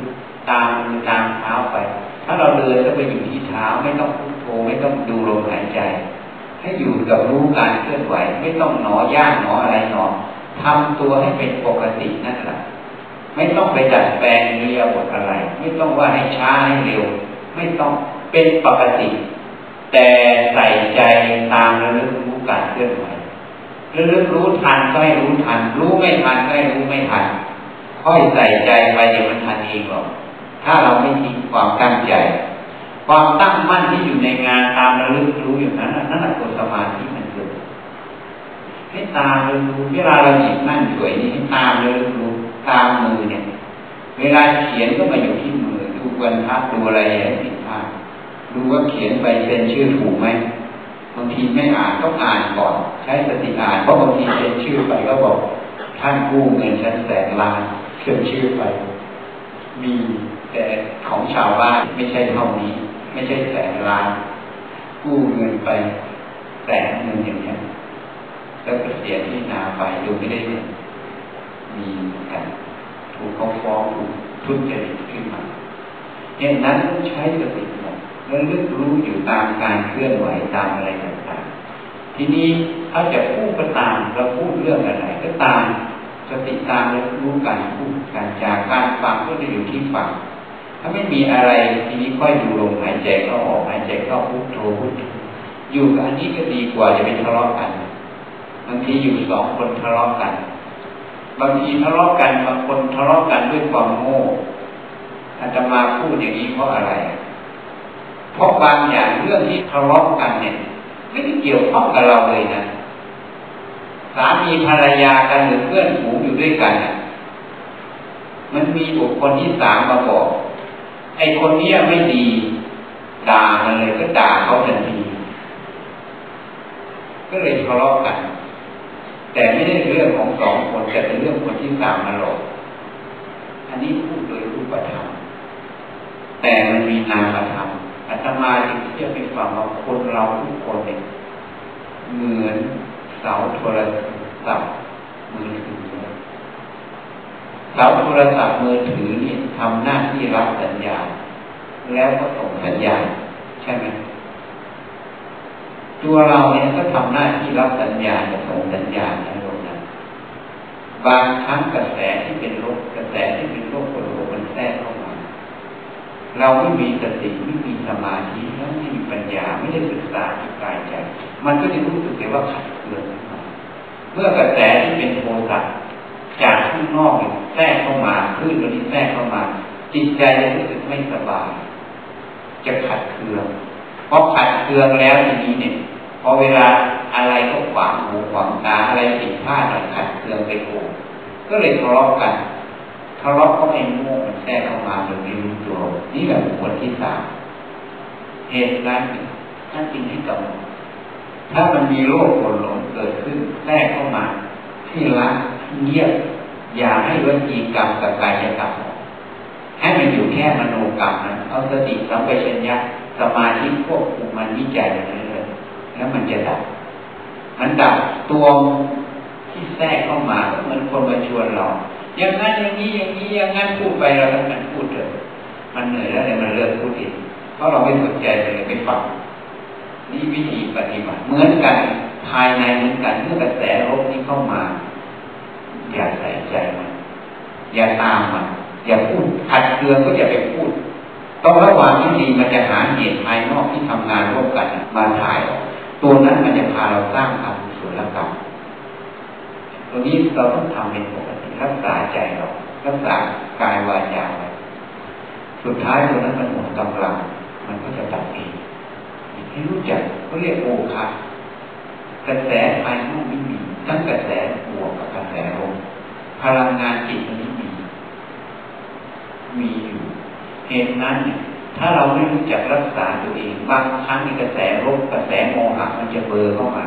ตามมือตามเท้าไป ถ้าเราเดินก็ไปอยู่ที่เท้าไม่ต้องพุทโธไม่ต้องดูลมหายใจ ให้อยู่กับรู้การเคลื่อนไหว ไม่ต้องหนอย่างหนออะไรหนอทำตัวให้เป็นปกตินั่นแหละไม่ต้องไปดัดแปลงเรียบทอะไร ไม่ต้องว่าให้ช้าให้เร็ว ไม่ต้อง เป็นปกติ แต่ใส่ใจตามระลึกรู้การเคลื่อนไหวระลึกรู้ทันก็ให้รู้ทัน รู้ไม่ทันก็ให้รู้ไม่ทัน ค่อยใส่ใจไปเดี๋ยวมันทันเองหรอกถ้าเราไม่ทิ้งความตั้งใจ ความตั้งมั่นที่อยู่ในงานตามระลึกรู้อย่างนั้นนั่นแหละตัวสมาธิมันเกิดให้ตามระลึกรู้เวลาเราหยิบนั่นสวยนี่ให้ตามระลึกรู้ตามมือเนี่ย เวลาเขียนก็มาอยู่ที่มือดูบรรทัดดูอะไรอย่างนี้ดู ว่าเขียนไปเซ็นชื่อถูกไหมบางทีไม่อ่านต้องอ่านก่อน ใช้สติอ่านเพราะบางทีเซ็นชื่อไปก็บอก ท่านกู้เงินชั้นแสนล้านเขียนชื่อไป มีแต่ของชาวบ้านไม่ใช่เท่านี้ ไม่ใช่แสนล้านกู้เงินไปแสนเงินอย่างนี้แล้วก็เสียที่นาไปดูไม่ได้มีกันถูกเขาฟ้องถูกทุจริตขึ้นมาเหตุนั้นใช้สติ มดแล้วลึกรู้อยู่ตามการเคลื่อนไหวตามอะไรต่างๆ ทีนี้ถ้าจะพูดก็ตามเราพูดเรื่องอะไรก็ตามสติตามแล้วรู้การพูดการจากการฟังก็จะอยู่ที่ฟังถ้าไม่มีอะไรทีนี้ค่อยดูลมหายใจเข้าออกหายใจเข้าพุทโธพุทโธอยู่กับอันนี้ก็ดีกว่าจะไปทะเลาะกันบางทีอยู่สองคนทะเลาะกัน บางทีทะเลาะกันบางคนทะเลาะกันด้วยความโง่อาจมาพูดอย่างนี้เพราะอะไร เพราะบางอย่างเรื่องที่ทะเลาะกันเนี่ยไม่ได้เกี่ยวข้องกับเราเลยนะสามีภรรยากันหรือเพื่อนฝูงอยู่ด้วยกัน มันมีบุคคลที่สามมาบอก ไอ้คนนี้ไม่ดีด่ามันเลยก็ด่าเขาทันทีก็เลยทะเลาะกัน แต่ไม่ได้เรื่องของสองคนแต่เป็นเรื่องคนที่สามมาหลอกอันนี้พูดโดยรูปธรรมแต่มันมีนามธรรม อาตมาจึงจะไปฟังว่าคนเราทุกคนเนี่ยเหมือนเสาโทรศัพท์มือถือเสาโทรศัพท์มือถือนี่ทำหน้าที่รับสัญญาณแล้วก็ส่งสัญญาณใช่ไหมตัวเราเนี่ยก็ทำหน้าที่รับสัญญาณกับส่งสัญญาณในโลกนั้นบางครั้งกระแสที่เป็นโลกกระแสที่เป็นโลกโลกมันแทรกเข้ามา เราไม่มีสติไม่มีสมาธิแล้วไม่มีปัญญาไม่ได้ศึกษาที่กายใจ มันก็จะรู้สึกเลยว่าขัดเคืองเมื่อกระแสที่เป็นโทสะจากข้างนอกแทรกเข้ามาคลื่นตัวนี้แทรกเข้ามา จิตใจจะรู้สึกไม่สบาย จะขัดเคืองเพราะขัดเคืองแล้วทีนี้เนี่ยพอเวลาอะไรก็ขวางหูขวางตาอะไรผิดพลาดขัดเคืองไปโกก็เลยทะเลาะกัน ทะเลาะเพราะไอ้โง่มันแทรกเข้ามาโดยไม่รู้ตัว นี่แหละบุคคลที่สามเหตุนั้นท่านจึงให้กำหนดถ้ามันมีโรคผลหลงเกิดขึ้นแทรกเข้ามา ที่ละเงียบอย่าให้วจีกรรมกับกายกรรมให้มันอยู่แค่มโนกรรมนะเอาสติสัมปชัญญะสมาธิควบคุมมันวิจัยไปเรื่อยแล้วมันจะดับ มันดับตัวที่แทรกเข้ามาเหมือนคนมาชวนเรา อย่างนั้นอย่างนี้อย่างนี้อย่างนั้นพูดไปเราทั้งนั้นพูดเถอะมันเหนื่อยแล้วเลยมันเลิกพูดเองเพราะเราไม่สนใจเลยไม่ฟังนี่วิธีปฏิบัติเหมือนกันภายในเหมือนกันเมื่อกระแสลบนี้เข้ามา อย่าใส่ใจมันอย่าตามมันอย่าพูดขัดเคืองก็อย่าไปพูดต้องระวังที่ดีมันจะหาเหตุภายนอกที่ทำงานร่วมกันมาถ่ายออกตัวนั้นมันจะพาเราสร้างกรรมสุรกรรมตัวนี้เราต้องทำเป็นปกติ รักษาใจเรารักษากายวาจาสุดท้ายตัวนั้นมันหมดกำลัง มันก็จะดับเองให้รู้จักเขาเรียกโอคากระแสภายนอกไม่มีทั้งกระแสบวกกับกระแสลบพลังงานจิตมันมี มีอยู่เหตุนั้นถ้าเราไม่รู้จักรักษาตัวเองบางครั้งในกระแสลบกระแสโมหะมันจะเบอร์เข้ามา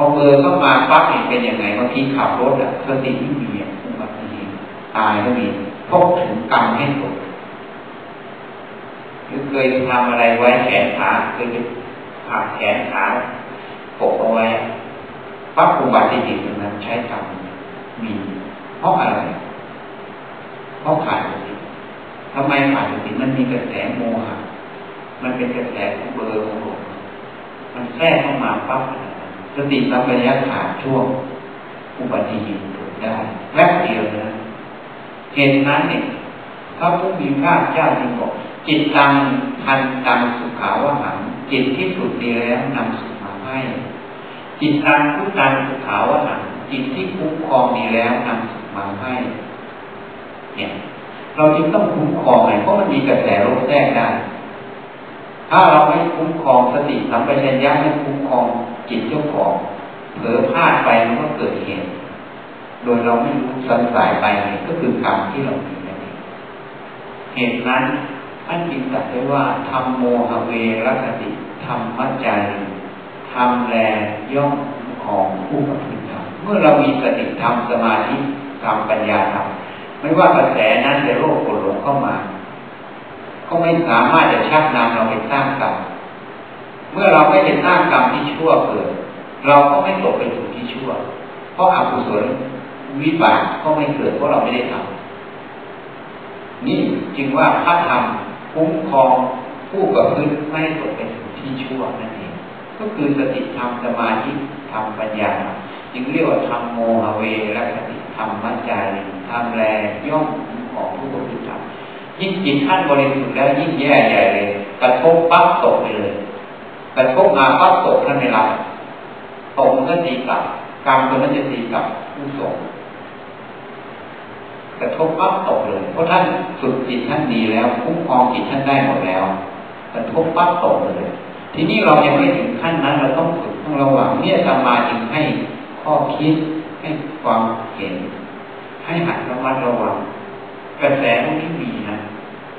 พอเบอร์เข้ามาปั๊บเห็นเป็นยังไงบางทีขับรถอะสติไม่มีอุบัติเหตุตายก็มีพกถึงกรรมให้ตกหรือเคยทำอะไรไว้แขนขาเคยจะผักแขนขาปกเอาไว้ปั๊บอุบัติเหตุนั้นใช้กรรมมีเพราะอะไรเพราะขาดสติทำไมขาดสติมันมีกระแสโมหะมันเป็นกระแสของเบอร์ของหลงมันแทรกเข้ามาปั๊บ สติสัมปชัญญะขาดช่วงอุบัติเหตุเกิดได้แวบเดียวนะเหตุนั้นเนี่ยพระผู้มีพระเจ้าจึงบอก จิตตังทันตังสุขาวหังจิตที่สุดดีแล้วนำสุขมาให้ จิตตังผู้ตังสุขาวหังจิตที่คุ้มครองดีแล้วนำสุขมาให้ เนี่ยเราจึงต้องคุ้มครองไงเพราะมันมีกระแสลบแทรกได้ถ้าเราไม่คุ้มครองสติสัมปชัญญะไม่คุ้มครอง จิตเจ้าของเผลอพลาดไปมันก็เกิดเหตุ โดยเราไม่รู้สันสายไปก็คือกรรมที่เรามีนั่นเองเหตุนั้นท่านจึงตรัสไว้ว่าธรรมโมหเวรคติธรรมมัจจารีธรรมแลย่อมของผู้ปฏิบัติเมื่อเรามีสติธรรมสมาธิธรรมปัญญาธรรมไม่ว่ากระแสนั้นจะโลภโกรธหลงเข้ามา ก็ไม่สามารถจะชักนำเราไปสร้างกรรม มื่อเราไม่ไปสร้างกรรมที่ชั่วเกิด เราก็ไม่ตกไปถูกที่ชั่ว เพราะอกุศลวิบากก็ไม่เกิดเพราะเราไม่ได้ทำนี่จึงว่าพระธรรมคุ้มครองผู้ประพฤติไม่ตกเป็นที่ชั่วนั่นเอง ก็คือสติธรรมสมาธิธรรมปัญญาจึงเรียกว่าธรรมโมหเวรคติธรรมมัจจารีธรรมแรย่อมของผู้ประพฤติธรรมยิ่งจิตท่านบริสุทธิ์แล้วยิ่งแย่ใหญ่เลยกระทบปั๊บตกไปเลย กระทบมาปั๊บตกท่านไม่รับตกมันก็ตีกลับกรรมตัวนั้นจะตีกลับผู้ส่งกระทบปั๊บตกเลย เพราะท่านฝึกจิตท่านดีแล้วคุ้มครองจิตท่านได้หมดแล้วกระทบปั๊บตกเลย ทีนี้เรายังไม่ถึงขั้นนั้น เราต้องฝึกต้องระวังเนี่ยสมาจึงให้ข้อคิดให้ความเห็น ให้หัดระมัดระวังกระแสพวกนี้มีนะ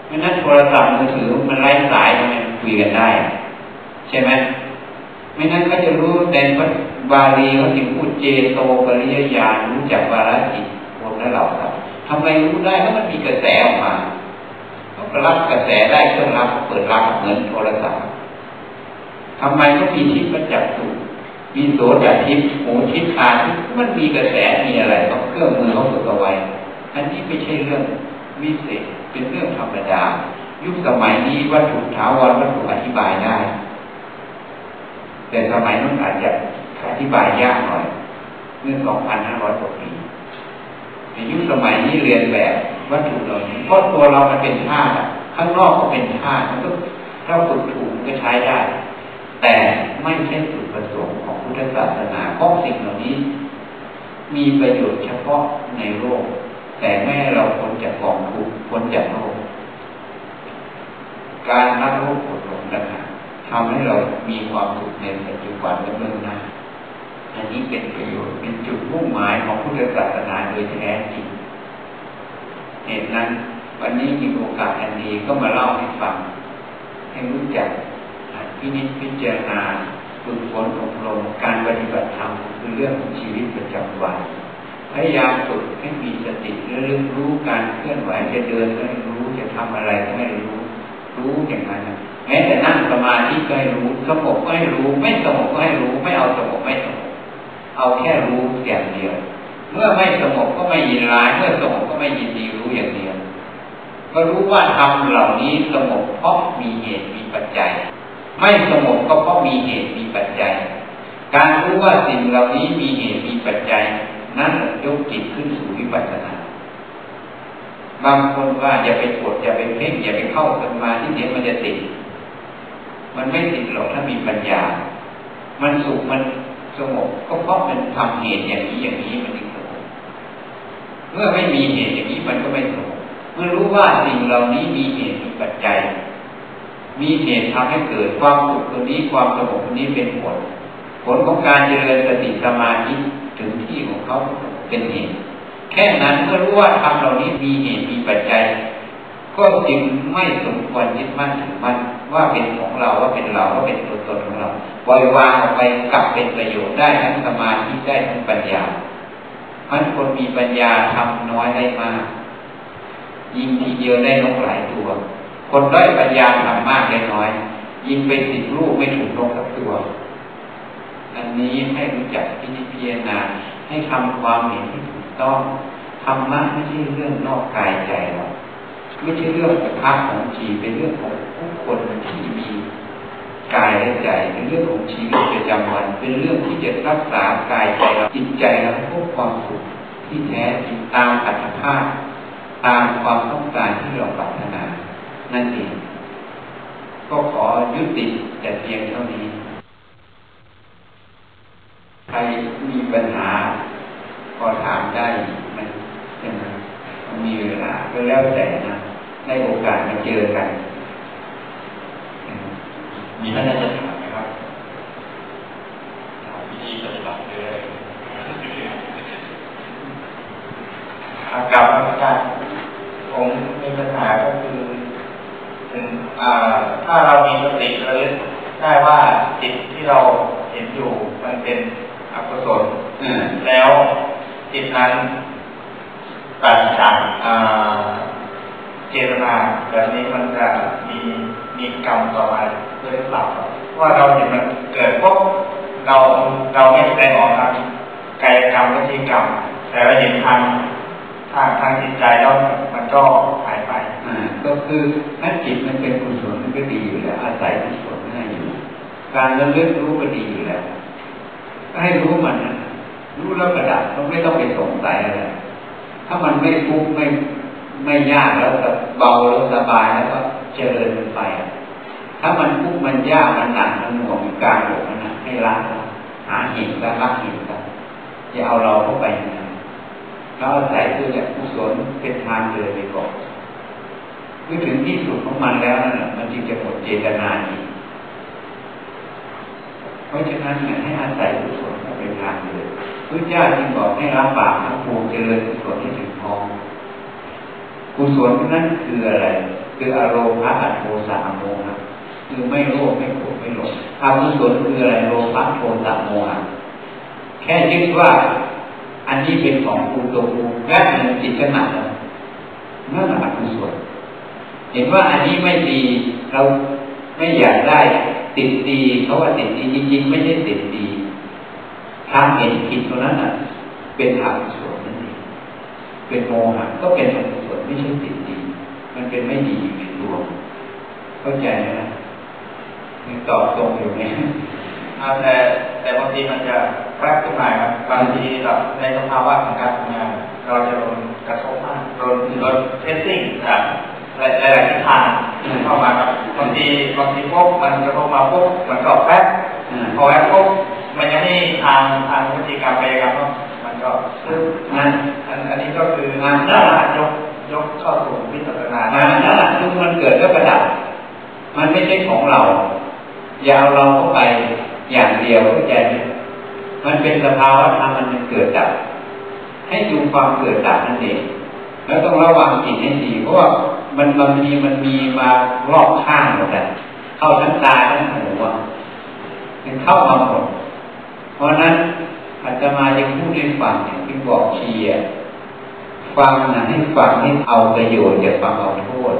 ไม่นั้นโทรศัพท์มือถือมันไร้สายทำไมคุยกันได้ ใช่ไหมไม่นั้นก็จะรู้แต่ว่าบาลีเขาจึงพูดเจโตปริยญาณรู้จักวาระจิตคนและเราครับทำไมรู้ได้เพราะมันมีกระแสออกมาเขารับกระแสได้เครื่องรับเปิดรับเหมือนโทรศัพท์ทำไมก็มีทิพย์ประจักษ์สุมีโสดทิพย์หูทิพย์ตาทิพย์มันมีกระแสมีอะไรต้องเครื่องมือเขาฝึกเอาไว้ อันนี้ไม่ใช่เรื่องวิเศษเป็นเรื่องธรรมดา ยุคสมัยนี้วัตถุถาวรวัตถุอธิบายได้ แต่สมัยนั้นอาจจะอธิบายยากหน่อยเมื่อ2,500กว่าปีในยุคสมัยนี้เรียนแบบวัตถุเหล่านี้เพราะตัวเรามันเป็นธาตุข้างนอกก็เป็นธาตุมันก็ถ้าฝึกถูกก็ใช้ได้ แต่ไม่ใช่จุดประสงค์ของพุทธศาสนาเพราะสิ่งเหล่านี้ มีประโยชน์เฉพาะในโลก แต่แม่เราพ้นจากกองทุกพ้นจากโลกการรับโลกอดหลงนะคะ ทำให้เรามีความสุขในปัจจุบันและเบื้องหน้าอันนี้เป็นประโยชน์เป็นจุดมุ่งหมายของพุทธศาสนาโดยแท้จริงเหตุนั้น วันนี้มีโอกาสอันดีก็มาเล่าให้ฟัง ให้รู้จักพินิจพิจารณาฝึกฝนอบรมการปฏิบัติธรรมคือเรื่องของชีวิตประจำวันพยายามฝึกให้มีสติเรื่องรู้การเคลื่อนไหวจะเดินก็ให้รู้จะทำอะไรก็ให้รู้ รู้อย่างนั้นแม้แต่นั่งสมาธิก็ให้รู้สงบก็ให้รู้ ไม่สงบก็ให้รู้ ไม่เอาสงบไม่สงบเอาแค่รู้อย่างเดียว เมื่อไม่สงบก็ไม่ยินร้าย เมื่อสงบก็ไม่ยินดีรู้อย่างเดียวก็รู้ว่าทำเหล่านี้สงบเพราะมีเหตุมีปัจจัย ไม่สงบก็เพราะมีเหตุมีปัจจัย การรู้ว่าสิ่งเหล่านี้มีเหตุมีปัจจัย นั่นยกจิตขึ้นสู่วิปัสสนา บางคนว่าอย่าไปกดอย่าไปเพ่งอย่าไปเข้าสมาธิเดี๋ยวมันจะติด มันไม่ติดหรอกถ้ามีปัญญา มันสุขมันสงบก็เพราะมันทำเหตุอย่างนี้อย่างนี้มันถึงสงบเมื่อไม่มีเหตุอย่างนี้มันก็ไม่สงบเมื่อรู้ว่าสิ่งเหล่านี้มีเหตุมีปัจจัย มีเหตุทำให้เกิดความสุขตัวนี้ความสงบตัวนี้เป็นผล ผลของการเจริญสติสมาธิถึงที่ของเขาเป็นเหตุ แค่นั้นเมื่อรู้ว่าทำเหล่านี้มีเหตุมีปัจจัย ก็จึงไม่สมควรยึดมั่นถือมั่นว่าเป็นของเราว่าเป็นเราว่าเป็นตัวตนของเราปล่อยวางออกไปกลับเป็นประโยชน์ได้ทั้งสมาธิได้ทั้งปัญญามันคนมีปัญญาทำน้อยได้มาก ยิงทีเดียวได้นกหลายตัว คนด้อยปัญญาทำมากได้น้อย ยิงไปสิบลูกไม่ถูกนกสักตัว อันนี้ให้รู้จักพิจารณาให้ทำความเห็นที่ ต้องธรรมะไม่ใช่เรื่องนอกกายใจเราไม่ใช่เรื่องของพระของจีเป็นเรื่องของผู้คนที่มีกายและใจเป็นเรื่องของชีวิตประจำวัน เป็นเรื่องที่จะรักษากายใจเราจิตใจเราพบความสุขที่แท้จริงตามอัตภาพ ตามความต้องการที่เราปรารถนา นั่นเองก็ขอยุติแต่เพียงเท่านี้ ใครมีปัญหา พอถามได้มันใช่ไหมมันมีเวลาก็แล้วแต่นะได้โอกาสมาเจอกัน มีท่านอาจารย์ถามไหมครับถามวิธีปฏิบัติเลยกับอาจารย์ผมมีปัญหาก็คือถึงถ้าเรามีสติระลึกได้ว่าจิตที่เราเห็นอยู่มันเป็นอกุศลแล้ว จิตนั้นปราศจากเจตนาแบบนี้มันจะมีมีกรรมต่อมาด้วยหรือเปล่าว่าเราเห็นมันเกิดพวกเราเราไม่แสดงออกทางกายกรรมวิธีกรรม แต่เราเห็นทางทางทางจิตใจแล้วมันก็หายไปก็คือถ้าจิตมันเป็นกุศลมันก็ดีอยู่แล้วอาศัยกุศลง่ายอยู่ การระลึกรู้ก็ดีอยู่แล้วให้รู้มันนะ รู้แล้วกระดับมันไม่ต้องไปสงสัยอะไรถ้ามันไม่ฟุกไม่ไม่ยากแล้วก็เบาแล้วสบายแล้วก็เจริญไป ถ้ามันฟุกมันยากมันหนักมันหน่วงกลางอกนะให้ละหาหินแล้วละหินแล้วอย่าเอาเราเข้าไปนะเราอาศัยตัวจากกุศลเป็นทางเดินไปก่อนเมื่อถึงที่สุดของมันแล้วนั่นมันจึงจะหมดเจตนาอีกเพราะฉะนั้นเนี่ยให้อาศัยกุศล เป็นทางเดินพระเจ้าจึงบอกให้รับบาปทั้งปวงเจริญกุศลให้ถึงพร้อมกุศลนั้นคืออะไร คืออารมณ์พระอัตโทสะโมหะคือไม่โลภไม่โกรธไม่หลงอกุศลคืออะไรโลภะโทสะโมหะแค่คิดว่าอันนี้เป็นของกูตัวกูแวบหนึ่งจิตก็หนักแล้วนั่นแหละอกุศลเห็นว่าอันนี้ไม่ดีเราไม่อยากได้ติดดีเขาว่าติดดีจริงๆไม่ใช่ติดดี ทางเห็นผิดตรงนั้นอะ เป็นอกุศลนั่นเองเป็นโมหะก็เป็นอกุศลไม่ใช่ติดดี มันเป็นไม่ดีอยู่ในตัวเข้าใจไหมนะยังตอบตรงอยู่ไหมแต่แต่บางทีมันจะแปรขึ้นมาครับบางทีเราในสภาวะของการทำงาน เราจะโดนกระทบมากโดนโดน testingจากหลายหลายทิศทางเข้ามาครับบางทีบางทีปุ๊บมันกระทบมาปุ๊บมันก็แป๊บพอแป๊บปุ๊บมั นยังไม่ทางทางวิธีการไปครับมันก็ซึ่งอันอันนี้ก็คืองานนั่นแหละยกยกเข้าสู่วิปัสสนางานนั่นแหละคือมันเกิดแล้วประดับ มันไม่ใช่ของเราอย่าเอาเราเข้าไปอย่างเดียวเข้าใจไหมมันเป็นสภาวะธรรมมันเกิดดับ ให้ดูความเกิดดับนั่นเองแล้วต้องระวังจิตให้ดีเพราะว่ามันบางทีมันมีมารอบข้างหมดอะเข้าทั้งตาทั้งหูอะมันเข้ามาหมด เพราะนั้นอาจจะมายังพูดให้ฟังเนี่ยที่บอกเชียฟังนะให้ฟังให้เอาประโยชน์อย่าฟังเอาโทษ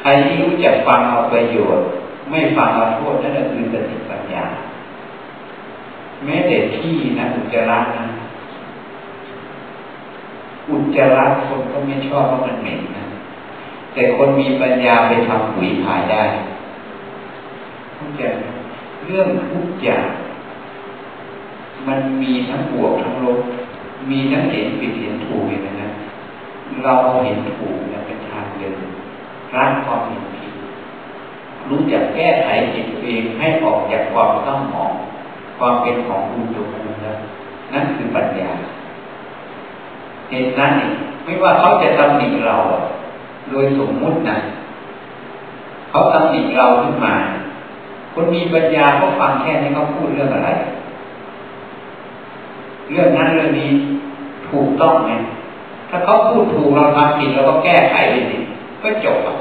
ใครที่รู้จักฟังเอาประโยชน์ ไม่ฟังเอาโทษนั่นคือสติปัญญาแม้แต่ที่นะอุจจาระนะอุจจาระคนก็ไม่ชอบเพราะมันเหม็นนะแต่คนมีปัญญาไปทำปุ๋ยขายได้เข้าใจเรื่องทุกอย่าง มันมีทั้งบวกทั้งลบ มีทั้งเห็นผิดเห็นถูกอย่างนั้นเราเห็นถูกเนี่ยเป็นทางเดินรักความเห็นผิดรู้จักแก้ไขจิตเองให้ออกจากความต้องมอง ความเป็นของคุณตัวคุณแล้วนั่นคือปัญญาเหตุนั้นไม่ว่าเขาจะตำหนิเรา โดยสมมุตินะเขาตำหนิเราขึ้นมา คนมีปัญญาเขาฟังแค่นี้เขาพูดเรื่องอะไร เรื่องนั้นเรื่องนี้ถูกต้องไหมถ้าเขาพูดถูกเราทำผิดเราก็แก้ไขไปสิก็จบอะ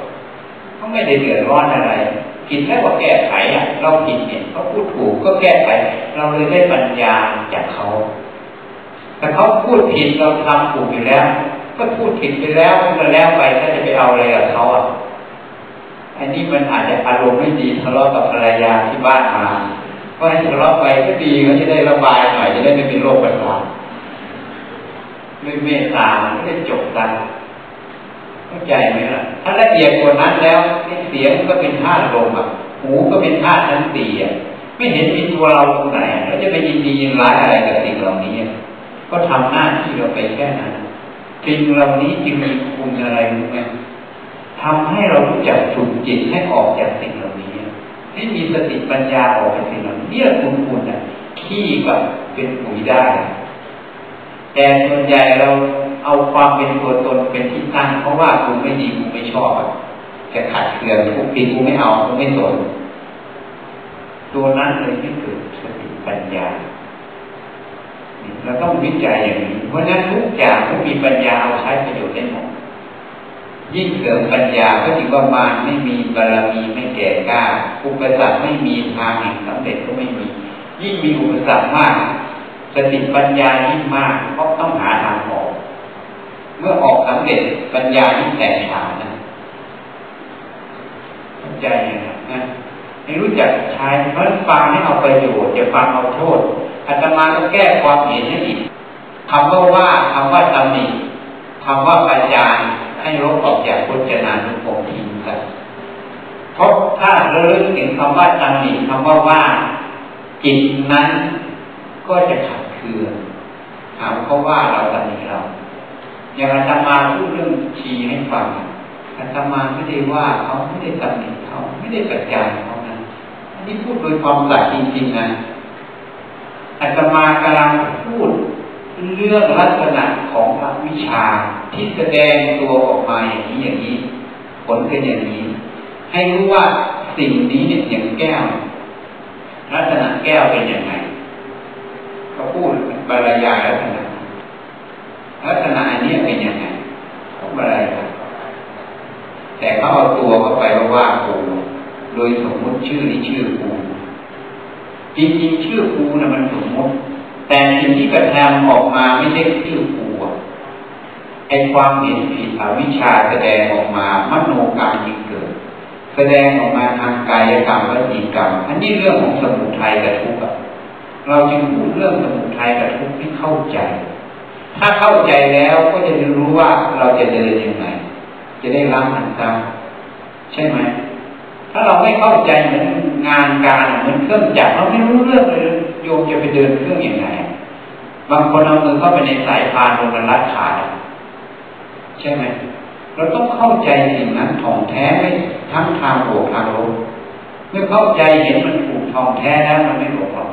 เขาไม่ได้เดือดร้อนอะไรผิดแค่ว่าแก้ไขอะ เราผิดเนี่ยเขาพูดถูกก็แก้ไข เราเลยได้ปัญญาจากเขาแต่เขาพูดผิดเราทำถูกอยู่แล้ว ก็พูดผิดไปแล้วก็แล้วไปถ้าจะไปเอาอะไรกับเขาอะอันนี้มันอาจจะอารมณ์ไม่ดีทะเลาะกับภรรยาที่บ้านมา ก็ให้ทะเลาะไปก็ดีเขาจะได้ระบายหน่อยจะได้ไม่เป็นโรคประสาทด้วยเมตตาไม่ได้จบกันเข้าใจไหมล่ะ ถ้าละเอียดกว่านั้นแล้วเสียงก็เป็นธาตุลมอะหูก็เป็นธาตุทั้งสี่อะไม่เห็นมีตัวเราตรงไหนเราจะไปยินดียินร้ายอะไรกับสิ่งเหล่านี้ ก็ทำหน้าที่เราไปแค่นั้นสิ่งเหล่านี้จึงมีคุณอะไรรู้ไหมทำให้เรารู้จักฝึกจิตให้ออกจากสิ่งเหล่านี้ ให้มีสติปัญญาออกจากสิ่งเหล่านี้เนี่ยคุณคุณอะขี้กับเป็นปุ๋ยได้ แต่ส่วนใหญ่เราเอาความเป็นตัวตนเป็นที่ตั้ง เพราะว่ากูไม่ดีกูไม่ชอบจะขัดเกลือนทุกทีกูไม่เอากูไม่สนตัวนั้นเลยที่เกิดสติปัญญาเราต้องวิจัยอย่างนี้ เพราะนั้นทุกอย่างต้องมีปัญญาเอาใช้ประโยชน์ได้หมด ยิ่งเสริมปัญญาก็ถือว่ามารไม่มีบารมีไม่แก่กล้าอุปสรรคไม่มีทางแห่งสำเร็จก็ไม่มี ยิ่งมีอุปสรรคมากสติปัญญายิ่งมากเพราะต้องหาทางออก เมื่อออกสำเร็จปัญญายิ่งแตกฉานนะเข้าใจนะให้รู้จักใช้เพราะฟังให้เอาประโยชน์จะฟังเอาโทษอาตมาก็แก้ความเห็นให้อีกคำว่าว่าคำว่าตำหนิ คำว่าปัญญาให้ลบออกจากพจนานุกรมทิ้งซะเพราะถ้าเราเลิกถึงคำว่าตำหนิคำว่าว่าจิตนั้นก็จะขัดเคืองหาเขาว่าเราตำหนิเรา อย่างอาตมาพูดเรื่องชีให้ฟังอาตมาไม่ได้ว่าเขาไม่ได้ตำหนิเขาไม่ได้ประจานเขานะอันนี้พูดโดยความสัตย์จริงๆนะอาตมากำลังพูด เรื่องลักษณะของอวิชาที่แสดงตัวออกมาอย่างนี้อย่างนี้ ผลเป็นอย่างนี้ ให้รู้ว่าสิ่งนี้เนี่ยอย่างแก้ว ลักษณะแก้วเป็นอยังไงเขาพูดบรรยายลักษณะลักษณะอันนี้เป็นอยังไงเขาบรรยายแต่เขาเอาตัวเข้าไปว่ากูโดยสมมติชื่อนี้ชื่อกูจริงๆชื่อกูนะมันสมมติ แต่สิ่งที่กระทำออกมาไม่ใช่ชื่อกูไอความเห็นผิดอวิชชาแสดงออกมามโนกรรมที่เกิด แสดงออกมาทางกายกรรมวจีกรรมอันนี้เรื่องของสมุทัยกับทุกข์เราจึงพูดเรื่องสมุทัยกับทุกข์ที่เข้าใจ ถ้าเข้าใจแล้วก็จะรู้ว่าเราจะเดินยังไงจะได้รับมันตามใช่ไหมถ้าเราไม่เข้าใจเหมือนงานการเหมือนเครื่องจักรเราไม่รู้เรื่องเลย โยมจะไปเดินเครื่องอย่างไรบางคนเอามือเข้าไปในสายพานลงมารัดขาใช่ไหมเราต้องเข้าใจสิ่งนั้นท่องแท้ไม่ทั้งทางบวกทางลบเมื่อเข้าใจเห็นมันถูกท่องแท้แล้วมันไม่หลงหรอก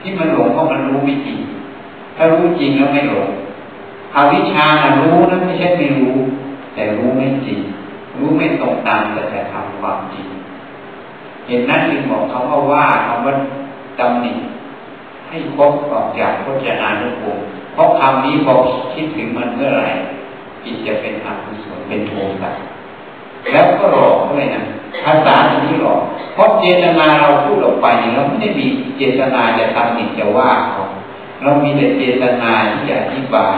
ที่มันหลงเพราะมันรู้ไม่จริงถ้ารู้จริงแล้วไม่หลงอวิชารู้นะไม่ใช่ไม่รู้ แต่รู้ไม่จริง รู้ไม่ตรงตามแต่แต่ทำความจริงเห็นนั้นจึงบอกเขาว่าว่าคำว่า ตำหนิให้ครบออกจากพจนานุกรมเพราะคำนี้พอคิดถึงมันเมื่อไหร่จิตจะเป็นอกุศลเป็นโทสะแล้วก็หลอกด้วยนะภาษาตรงนี้หลอกเพราะเจตนาเราพูดออกไปเราไม่ได้มีเจตนาจะทำหนิจะว่าเขาเรามีแต่เจตนาที่จะอธิบาย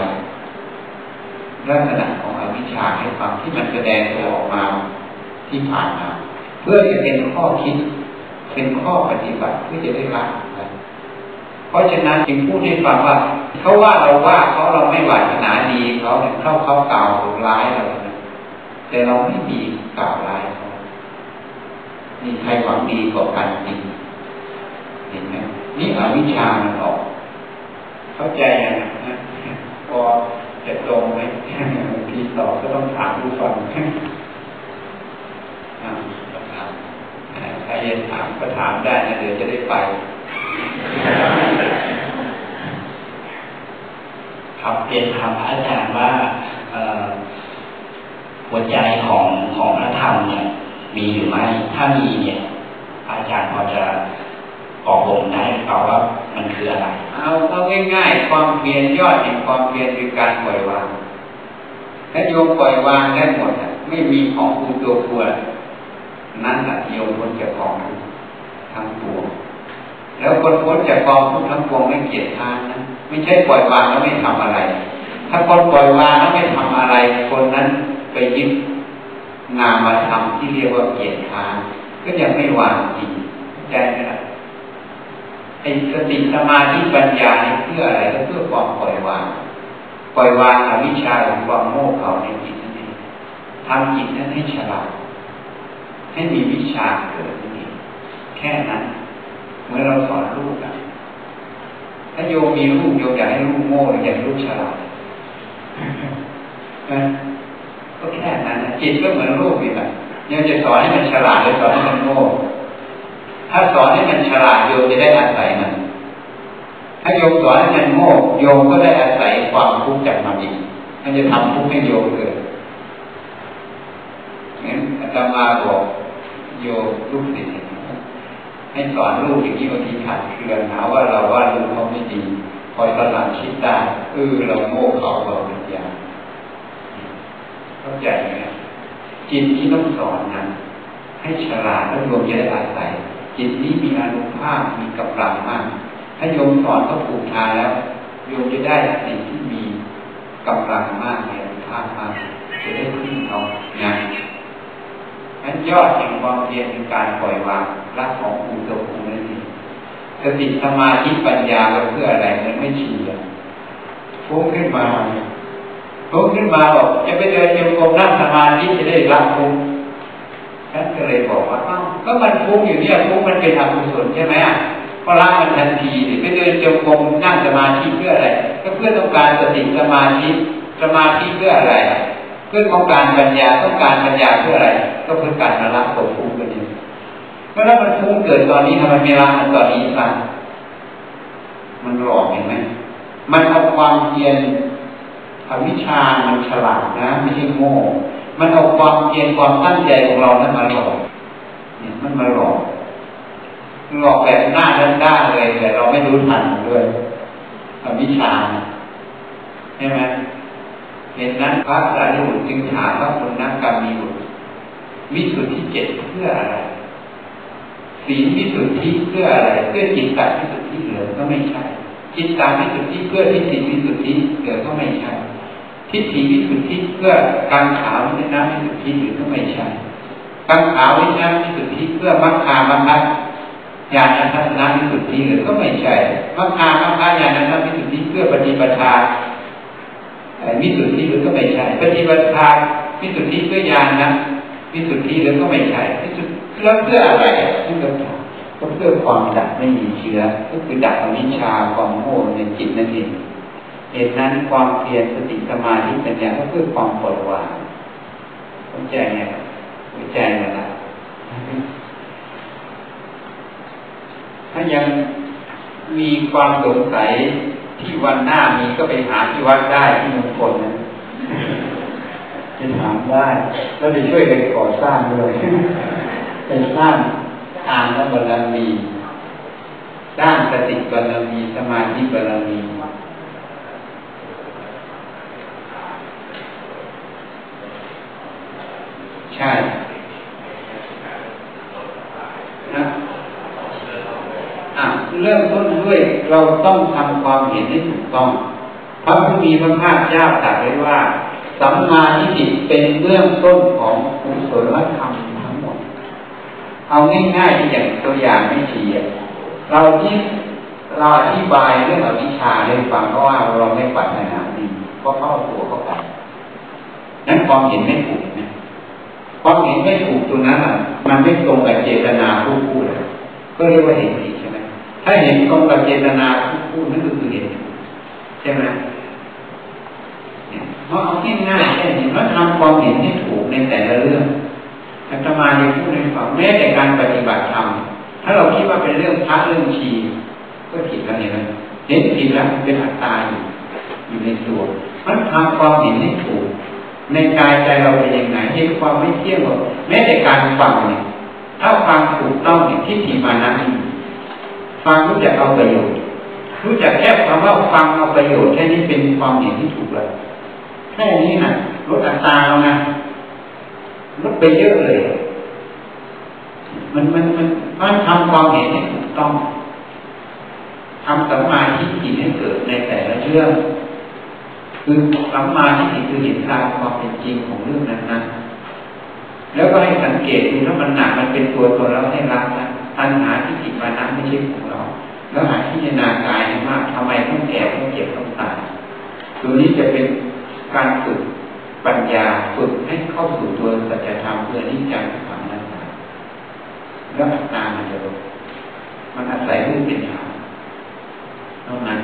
ลักษณะของอวิชชาให้ฟังที่มันแสดงตัวออกมาที่ผ่านมา เพื่อจะเป็นข้อคิด เป็นข้อปฏิบัติเพื่อจะได้ละเพราะฉะนั้นจึงพูดให้ฟังว่าเขาว่าเราว่าเขาเราไม่หวาดนาดีเขาเนี่ยเข้าเขากล่าวร้ายเราแต่เราไม่มีกล่าวร้ายเขานี่ใครหวังดีกว่ากันจริงเห็นไหมนี่อวิชามันออก เข้าใจยังนะพอจะตรงไหมทีตอบก็ต้องถามผู้ฟัง ใครจะถามก็ถามได้นะเดี๋ยวจะได้ไปครับเรียนถามอาจารย์ว่าหัวใจของของพระธรรมเนี่ยมีหรือไม่ ถ้ามีเนี่ยอาจารย์พอจะออกบ่งได้เปล่าว่ามันคืออะไร เอาเอาง่ายๆ ความเพียรยอดแห่งความเพียรคือการปล่อยวางถ้าโยมปล่อยวางได้หมดไม่มีของคูตัวครัว นั่นแหละโยมพ้นจากของทั้งปวงแล้วคนพ้นจากกองทุกทั้งปวงไม่เกียรติทานนะไม่ใช่ปล่อยวางแล้วไม่ทำอะไร ถ้าคนปล่อยวางแล้วไม่ทำอะไร คนนั้นไปยึดงานมาทำที่เรียกว่าเกียรติทานก็ยังไม่วางจริงใจไหมล่ะไอ้สติสมาธิปัญญานี่เพื่ออะไรก็เพื่อความปล่อยวาง ปล่อยวางอวิชชาหรือความโง่เขลาในจิตนั่นเองทำจิตนั้นให้ฉลาด ให้มีวิชาเกิดขึ้นแค่นั้นเมื่อเราสอนลูกอะถ้าโยมมีลูกโยมอยากให้ลูกโง่หรืออยากให้ลูกฉลาดนะก็แค่นั้นนะจิตก็เหมือนลูกนี่แหละยังจะสอนให้มันฉลาดหรือสอนให้มันโง่ถ้าสอนให้มันฉลาดโยมจะได้อาศัยมันถ้าโยมสอนให้มันโง่โยมก็ได้อาศัยความทุกข์จากมันอีกมันจะทำทุกข์ให้โยมเกิดงั้นอาตมาบอก โยมลูกศิษย์ให้สอนลูกอย่างนี้บางทีขัดเคืองหาว่าเราว่าลูกเขาไม่ดี คอยตอนหลังคิดได้เออเราโง่เขาเราปัญญาเข้าใจไหมจิตที่ต้องสอนนั้นให้ฉลาดแล้วโยมจะได้อาศัยจิตนี้มีอนุภาพมีกำลังมาก ถ้าโยมสอนเขาถูกทางแล้ว โยมจะได้สิ่งที่มีกำลังมากมีอนุภาพมากจะได้พึ่งเขานะ นั้นยอดแห่งความเพียรคือการปล่อยวางรักของภูตัวภูนั่นเองสติสมาธิปัญญาเราเพื่ออะไรมันไม่เฉียฟุ้งขึ้นมาฟุ้งขึ้นมาบอกจะไปเดินโยกรมนั่งสมาธิจะได้รับฟุ้งท่านก็เลยบอกว่าอ้าก็มันฟุ้งอยู่เนี่ยฟุ้งมันเป็นอกุศลใช่ไหมอะก็ละมันทันทีไปเดินโยกรมนั่งสมาธิเพื่ออะไร ก็เพื่อต้องการสติสมาธิสมาธิเพื่ออะไร เพื่อต้องการปัญญาต้องการปัญญาเพื่ออะไร ก็เพื่อการละละตัวฟุ้งกันเองเมื่อมันฟุ้งเกิดตอนนี้ทำไมไม่ละมันตอนนี้ล่ะมันหลอกเห็นไหมมันเอาความเพียรอวิชามันฉลาดนะ ไม่ใช่โง่ มันเอาความเพียรความตั้งใจของเรานั้นมาหลอกเนี่ยมันมาหลอกหลอกแบบหน้าด้านๆเลยแต่เราไม่รู้ทันด้วยอวิชาใช่ไหม เห็นนั้นพระสารีบุตรจึงถามว่าคุณนักกรรมีบุตรวิสุทธิเจ็ดเพื่ออะไรศีลวิสุทธิเพื่ออะไร เพื่อจิตตวิสุทธิเหลือก็ไม่ใช่ จิตตาวิสุทธิเพื่อทิฏฐิวิสุทธิเหลือก็ไม่ใช่ ทิฏฐิวิสุทธิเพื่อการขาววิญญาวิสุทธิเหรือก็ไม่ใช่การขาววิญญาวิสุทธิเพื่อมัคคามัคคะญาณทัศนวิสุทธิเหรือก็ไม่ใช่มัคคามัคคะญาณทัศนวิสุทธิเพื่อปฏิปทา วิสุทธิหรือก็ไม่ใช่ปฏิปทาวิสุทธิเพื่อญาณนะวิสุทธิหรือก็ไม่ใช่วิสุทธิแล้วเพื่ออะไรที่เราถามก็เพื่อความดับไม่มีเชื้อ ก็คือดับอวิชชาความโง่ในจิตนั่นเองเหตุนั้นความเพียรสติสมาธิปัญญาก็เพื่อความปล่อยวางเข้าใจไหมเข้าใจไหมล่ะถ้ายังมีความสงสัย ที่วันหน้ามีก็ไปหาที่วัดได้ที่มงคลนะจะถามได้ แล้วจะช่วยกันก่อสร้างด้วยเป็นสร้างทานและบารมีสร้างสติบารมีสมาธิบารมีใช่นะ เริ่มต้นด้วยเราต้องทำความเห็นให้ถูกต้องพระผู้มีพระภาคเจ้าตรัสไว้ว่า สัมมาทิฏฐิเป็นเบื้องต้นของกุศลธรรมทั้งหมด เอาง่ายๆที่อย่างตัวอย่างไม่ฉีเราที่เราอธิบายเรื่องอวิชชาให้ฟังเพราะว่าเราไม่ปัจจันาดีเพราะเข้าตัวเข้าไปนั้นความเห็นไม่ถูกนะความเห็นไม่ถูกตัวนั้นอะ มันไม่ตรงกับเจตนาผู้พูดก็เรียกว่าเห็นผิด ถ้าเห็นตรงกับเจตนาผู้พูดนั่นก็คือเห็นใช่ไหมเพราะเอาง่ายๆแค่นี้ว่าทำความเห็นให้ถูกในแต่ละเรื่องอาตมาในพูดในฝังแม้แต่การปฏิบัติธรรมถ้าเราคิดว่าเป็นเรื่องพระเรื่องชีก็ผิดแล้วเห็นไหมเห็นผิดแล้วเป็นอัตตาอยู่อยู่ในตัวมันทำความเห็นให้ถูก ในกายใจเราเป็นยังไงเห็นความไม่เที่ยงหรอกแม้แต่การฟังเนี่ยถ้าฟังถูกต้องเนี่ยทิฏฐิมานะ ฟังรู้จักเอาประโยชน์ รู้จักแค่คำว่าฟังเอาประโยชน์แค่นี้เป็นความเห็นที่ถูกแล้วแค่นี้นะลดอัตราเรานะลดไปเยอะเลย มันมันมันมันทำความเห็นให้ถูกต้องทำสัมมาทิฏฐิให้เกิดในแต่ละเรื่อง คือสัมมาทิฏฐิคือเห็นตามความเป็นจริงของเรื่องนั้นๆแล้วก็ให้สังเกตดูถ้ามันหนักมันเป็นตัวตนแล้วให้รักนะ ตัณหาทิฏฐิมานั้นไม่ใช่ของเรา แล้วหาที่นากายมากทำไมต้องแก่ต้องเจ็บต้องตายตัวนี้จะเป็นการฝึกปัญญาฝึกให้เข้าสู่ตัวสัจธรรมเพื่อนิจังฝังนั้นแล้วอัตตามันจะลดมันอาศัยรูปเป็นฐานเท่านั้น